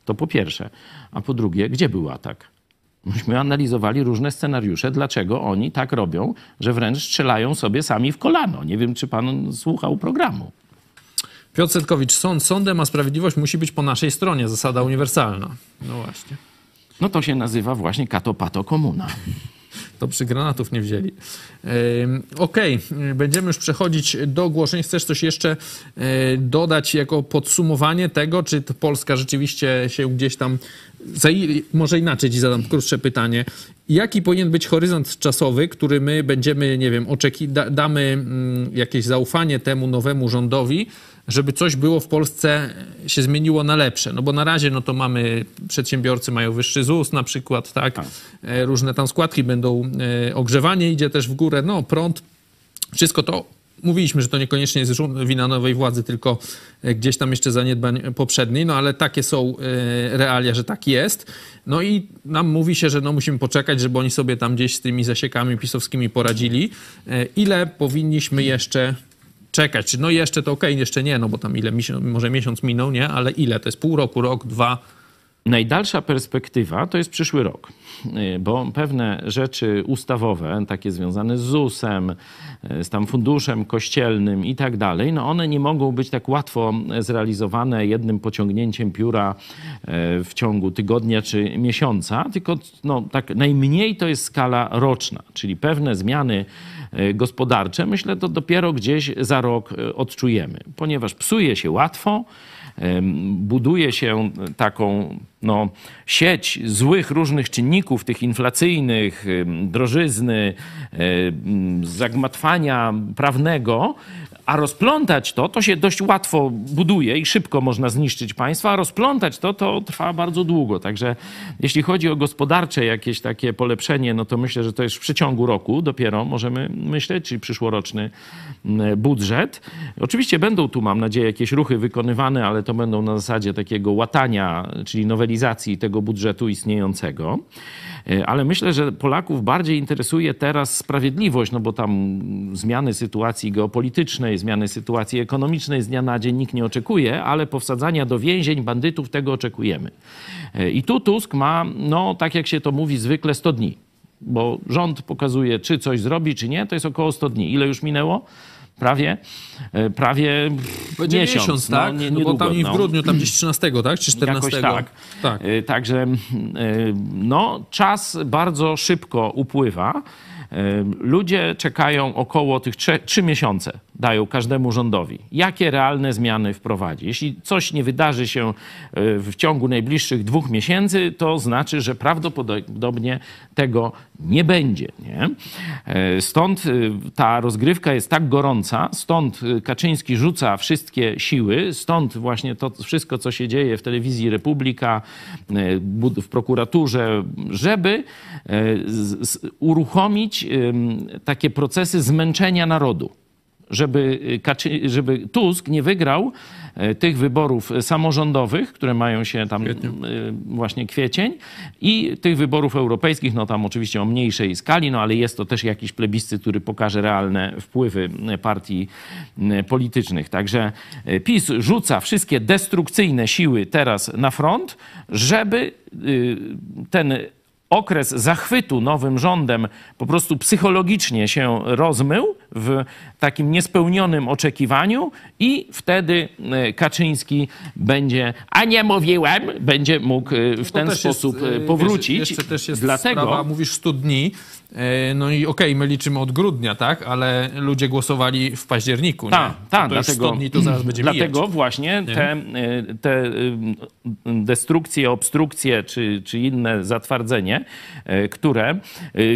To po pierwsze. A po drugie, gdzie był atak? Myśmy analizowali różne scenariusze, dlaczego oni tak robią, że wręcz strzelają sobie sami w kolano. Nie wiem, czy pan słuchał programu.
Piotr Setkowicz, sąd sądem, a sprawiedliwość musi być po naszej stronie. Zasada uniwersalna. No właśnie.
No to się nazywa właśnie katopato komuna.
To przy granatów nie wzięli. Okej, y, będziemy już przechodzić do ogłoszeń. Chcesz coś jeszcze y, dodać jako podsumowanie tego, czy Polska rzeczywiście się gdzieś tam... Może inaczej ci zadam krótsze pytanie. Jaki powinien być horyzont czasowy, który my będziemy, nie wiem, oczeki, da, damy mm, jakieś zaufanie temu nowemu rządowi, żeby coś było w Polsce się zmieniło na lepsze. No bo na razie no to mamy, przedsiębiorcy mają wyższy ZUS na przykład, tak? E, Różne tam składki będą, e, ogrzewanie idzie też w górę, no prąd, wszystko to mówiliśmy, że to niekoniecznie jest wina nowej władzy, tylko e, gdzieś tam jeszcze zaniedbań poprzedniej, no ale takie są e, realia, że tak jest. No i nam mówi się, że no musimy poczekać, żeby oni sobie tam gdzieś z tymi zasiekami pisowskimi poradzili. E, Ile powinniśmy jeszcze czekać? No jeszcze to okej, jeszcze nie, no bo tam ile, może miesiąc minął, nie? Ale ile? To jest pół roku, rok, dwa?
Najdalsza perspektywa to jest przyszły rok, y, bo pewne rzeczy ustawowe, takie związane z ZUS-em, y, z tam funduszem kościelnym i tak dalej, no one nie mogą być tak łatwo zrealizowane jednym pociągnięciem pióra y, w ciągu tygodnia czy miesiąca, tylko no, tak najmniej to jest skala roczna, czyli pewne zmiany y, gospodarcze, myślę, to dopiero gdzieś za rok y, odczujemy, ponieważ psuje się łatwo, buduje się taką no, sieć złych różnych czynników, tych inflacyjnych, drożyzny, em, zagmatwania prawnego, a rozplątać to, to się dość łatwo buduje i szybko można zniszczyć państwa, a rozplątać to, to trwa bardzo długo. Także jeśli chodzi o gospodarcze jakieś takie polepszenie, no to myślę, że to jest w przeciągu roku dopiero możemy myśleć, czyli przyszłoroczny budżet. Oczywiście będą tu, mam nadzieję, jakieś ruchy wykonywane, ale to będą na zasadzie takiego łatania, czyli nowelizacji tego budżetu istniejącego. E, Ale myślę, że Polaków bardziej interesuje teraz sprawiedliwość, no bo tam zmiany sytuacji geopolitycznej, zmiany sytuacji ekonomicznej z dnia na dzień nikt nie oczekuje, ale powsadzania do więzień bandytów tego oczekujemy. E, I tu Tusk ma, no tak jak się to mówi zwykle, 100 dni. Bo rząd pokazuje, czy coś zrobi, czy nie, to jest około 100 dni. Ile już minęło? Prawie, e, prawie
Będzie
miesiąc,
miesiąc,
no,
tak?
nie-
No, bo tam i w
no.
grudniu, tam gdzieś 13, tak? Czy 14?
Jakoś tak.
Tak.
Y, Także y, no, czas bardzo szybko upływa. Ludzie czekają około tych trze- trzy miesiące, dają każdemu rządowi. Jakie realne zmiany wprowadzi? Jeśli coś nie wydarzy się y, w ciągu najbliższych dwóch miesięcy, to znaczy, że prawdopodobnie tego nie będzie. Nie? Y, Stąd y, ta rozgrywka jest tak gorąca, stąd Kaczyński rzuca wszystkie siły, stąd właśnie to wszystko, co się dzieje w telewizji Republika, w prokuraturze, żeby uruchomić takie procesy zmęczenia narodu żeby, y, Kaczy, żeby Tusk nie wygrał e, tych wyborów samorządowych, które mają się tam e, właśnie kwiecień i tych wyborów europejskich, no tam oczywiście o mniejszej skali, no ale jest to też jakiś plebiscyt, który pokaże realne wpływy partii politycznych. Także PiS rzuca wszystkie destrukcyjne siły teraz na front, żeby ten okres zachwytu nowym rządem po prostu psychologicznie się rozmył w takim niespełnionym oczekiwaniu i wtedy e, Kaczyński będzie, a nie mówiłem, będzie mógł e, w ten sposób jest, e, powrócić.
Wiesz, jeszcze też jest Dlatego, sprawa, mówisz 100 dni, no i okej, okay, my liczymy od grudnia, tak? Ale ludzie głosowali w październiku.
Tak, tak.
Dlatego, 100 dni to zaraz będzie
Dlatego
mijać.
właśnie te, te destrukcje, obstrukcje czy, czy inne zatwardzenie, które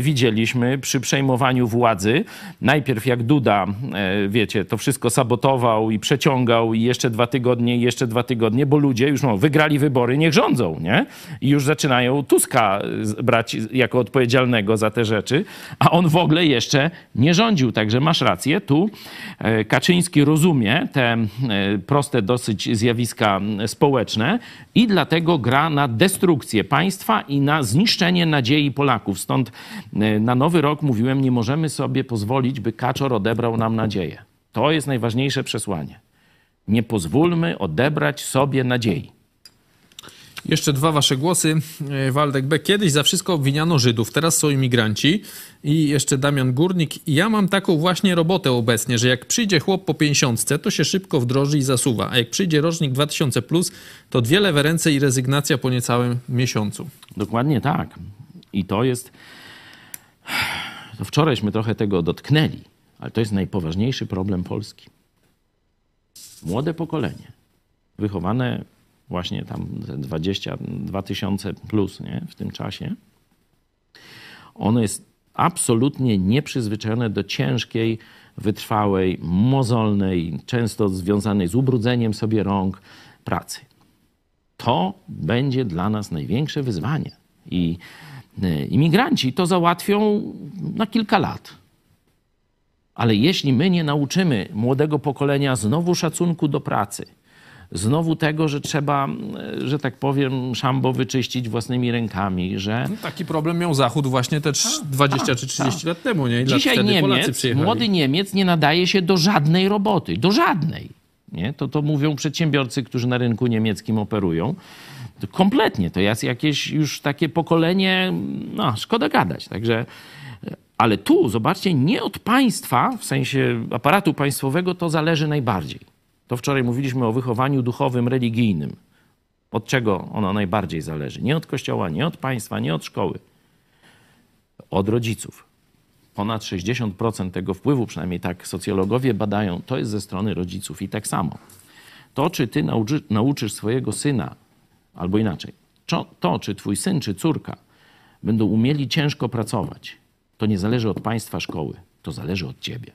widzieliśmy przy przejmowaniu władzy, najpierw jak Duda E, wiecie, to wszystko sabotował i przeciągał i jeszcze dwa tygodnie, i jeszcze dwa tygodnie, bo ludzie już no, wygrali wybory, niech rządzą, nie? I już zaczynają Tuska brać jako odpowiedzialnego za te rzeczy, a on w ogóle jeszcze nie rządził. Także masz rację, tu e, Kaczyński rozumie te e, proste dosyć zjawiska społeczne i dlatego gra na destrukcję państwa i na zniszczenie nadziei Polaków. Stąd na nowy rok mówiłem, nie możemy sobie pozwolić, by Kaczor odebrał nam nadzieję. To jest najważniejsze przesłanie. Nie pozwólmy odebrać sobie nadziei.
Jeszcze dwa wasze głosy. E, Waldek B. Kiedyś za wszystko obwiniano Żydów, teraz są imigranci. I jeszcze Damian Górnik. Ja mam taką właśnie robotę obecnie, że jak przyjdzie chłop po 50, to się szybko wdroży i zasuwa. A jak przyjdzie rocznik 2000, plus, to dwie lewe ręce i rezygnacja po niecałym miesiącu.
Dokładnie tak. I to jest. To wczorajśmy trochę tego dotknęli ale to jest najpoważniejszy problem Polski. Młode pokolenie, wychowane właśnie tam 22 tysiące plus nie, w tym czasie, ono jest absolutnie nieprzyzwyczajone do ciężkiej, wytrwałej, mozolnej, często związanej z ubrudzeniem sobie rąk pracy. To będzie dla nas największe wyzwanie. I e, imigranci to załatwią na kilka lat. Ale jeśli my nie nauczymy młodego pokolenia znowu szacunku do pracy, znowu tego, że trzeba, e, że tak powiem, szambo wyczyścić własnymi rękami, że...
No, taki problem miał Zachód właśnie te 20 a, czy 30 a. lat temu, nie? I
Dzisiaj Niemiec, młody Niemiec nie nadaje się do żadnej roboty, do żadnej. Nie? To, to mówią przedsiębiorcy, którzy na rynku niemieckim operują. To kompletnie, to jest jakieś już takie pokolenie, no szkoda gadać. Także ale tu, zobaczcie, nie od państwa, w sensie aparatu państwowego, to zależy najbardziej. To wczoraj mówiliśmy o wychowaniu duchowym, religijnym. Od czego ono najbardziej zależy? Nie od kościoła, nie od państwa, nie od szkoły. Od rodziców. Ponad 60% tego wpływu, przynajmniej tak socjologowie badają, to jest ze strony rodziców. I tak samo. To, czy ty nauczy, nauczysz swojego syna, albo inaczej, to, czy twój syn, czy córka będą umieli ciężko pracować, to nie zależy od państwa szkoły, to zależy od ciebie.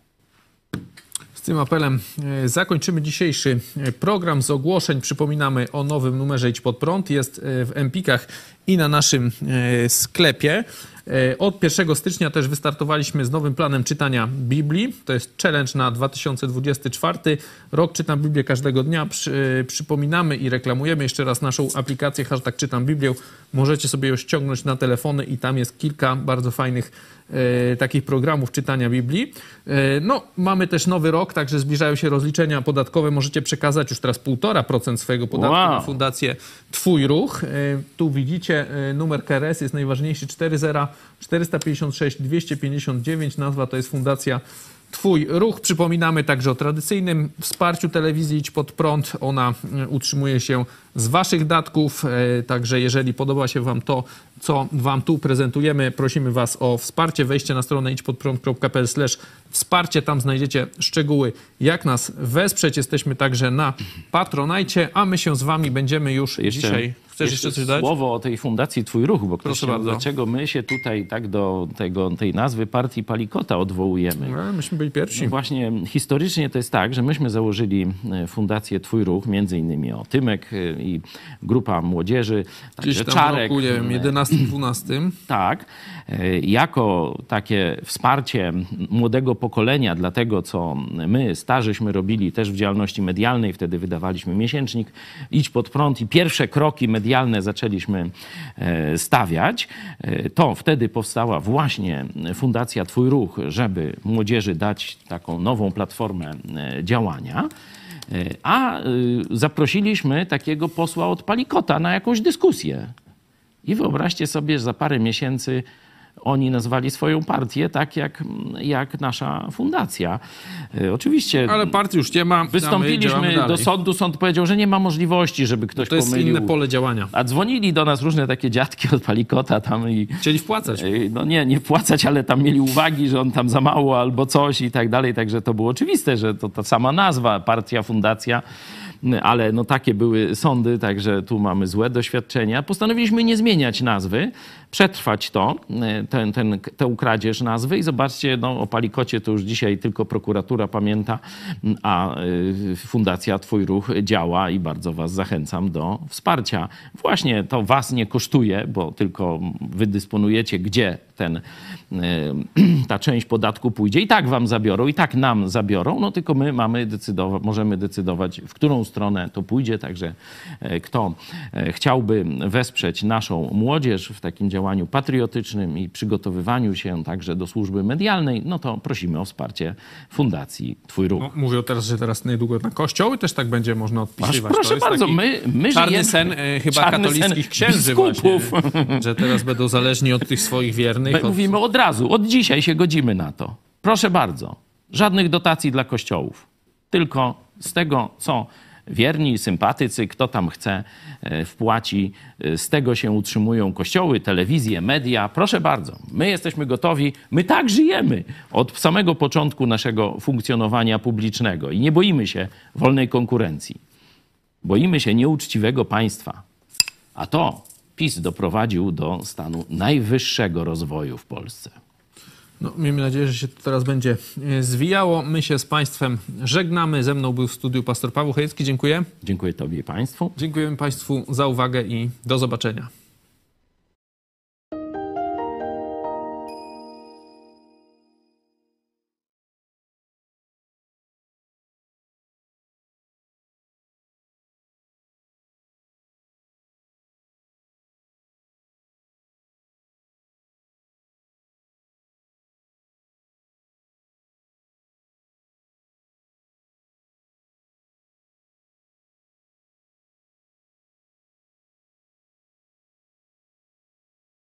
Z tym apelem e, zakończymy dzisiejszy e, program z ogłoszeń. Przypominamy o nowym numerze Idź Pod Prąd. Jest e, w Empikach i na naszym sklepie. Od 1 stycznia też wystartowaliśmy z nowym planem czytania Biblii. To jest challenge na 2024 rok. Czytam Biblię każdego dnia. Przy, przypominamy i reklamujemy jeszcze raz naszą aplikację hashtag Czytam Biblię. Możecie sobie ją ściągnąć na telefony i tam jest kilka bardzo fajnych E, takich programów czytania Biblii. E, no, mamy też nowy rok, także zbliżają się rozliczenia podatkowe. Możecie przekazać już teraz 1,5% swojego podatku wow. na fundację Twój Ruch. E, tu widzicie, numer KRS jest najważniejszy 40 456 259. Nazwa to jest Fundacja Twój ruch. Przypominamy także o tradycyjnym wsparciu telewizji Idź Pod Prąd. Ona utrzymuje się z Waszych datków, także jeżeli podoba się Wam to, co Wam tu prezentujemy. Prosimy Was o wsparcie. Wejście na stronę idźpodprąd.pl wsparcie. Tam znajdziecie szczegóły, jak nas wesprzeć. Jesteśmy także na Patronajcie, a my się z Wami będziemy już Jeszcze dzisiaj Chcesz jeszcze coś dodać?
Słowo o tej fundacji Twój Ruch, bo ktoś
Proszę
się,
bardzo.
dlaczego my się tutaj tak do tego, tej nazwy partii Palikota odwołujemy.
No, myśmy byli pierwsi.
No właśnie historycznie to jest tak, że myśmy założyli e, fundację Twój Ruch, między innymi o Tymek e, i grupa młodzieży,
Gdzieś tam
Czarek.
w roku, nie wiem,
e,
11, 12.
tak, e, jako takie wsparcie młodego pokolenia dla tego, co my, starzyśmy, robili też w działalności medialnej. Wtedy wydawaliśmy miesięcznik Idź pod prąd i pierwsze kroki medialne zaczęliśmy e, stawiać. E, To wtedy powstała właśnie Fundacja Twój Ruch, żeby młodzieży dać taką nową platformę działania. A y, zaprosiliśmy takiego posła od Palikota na jakąś dyskusję. I wyobraźcie sobie, że za parę miesięcy oni nazwali swoją partię tak jak, jak nasza fundacja. E, Oczywiście
Ale partii już nie ma.
wystąpiliśmy do sądu, sąd powiedział, że nie ma możliwości, żeby ktoś
To jest
pomylił.
inne pole działania.
A dzwonili do nas różne takie dziadki od Palikota tam i
Chcieli wpłacać.
No nie, nie wpłacać, ale tam mieli uwagi, że on tam za mało albo coś i tak dalej. Także to było oczywiste, że to ta sama nazwa, partia, fundacja. Ale no takie były sądy, także tu mamy złe doświadczenia. Postanowiliśmy nie zmieniać nazwy, przetrwać to, ten, ten, tę kradzież nazwy i zobaczcie, no, o Palikocie to już dzisiaj tylko prokuratura pamięta, a y, Fundacja Twój Ruch działa i bardzo was zachęcam do wsparcia. Właśnie to was nie kosztuje, bo tylko wy dysponujecie, gdzie ten, ta część podatku pójdzie i tak wam zabiorą, i tak nam zabiorą, no tylko my mamy decydować, możemy decydować, w którą stronę to pójdzie, także e, kto e, chciałby wesprzeć naszą młodzież w takim działaniu patriotycznym i przygotowywaniu się także do służby medialnej, no to prosimy o wsparcie Fundacji Twój Ruch.
No, mówią teraz, że teraz niedługo na kościoły też tak będzie można odpisywać.
proszę bardzo, my, my
czarny
żyjemy...
sen e, chyba
czarny
katolickich
sen
księży
biskupów.
właśnie, że teraz będą zależni od tych swoich wiernych.
My
Od...
mówimy od razu, od dzisiaj się godzimy na to. Proszę bardzo, żadnych dotacji dla kościołów. Tylko z tego, co wierni, sympatycy, kto tam chce, e, wpłaci. E, Z tego się utrzymują kościoły, telewizje, media. Proszę bardzo, my jesteśmy gotowi. My tak żyjemy od samego początku naszego funkcjonowania publicznego i nie boimy się wolnej konkurencji. Boimy się nieuczciwego państwa. A to PiS doprowadził do stanu najwyższego rozwoju w Polsce.
No, miejmy nadzieję, że się to teraz będzie e, zwijało. My się z Państwem żegnamy. Ze mną był w studiu pastor Paweł Chojecki. Dziękuję.
Dziękuję Tobie i Państwu.
Dziękujemy Państwu za uwagę i do zobaczenia.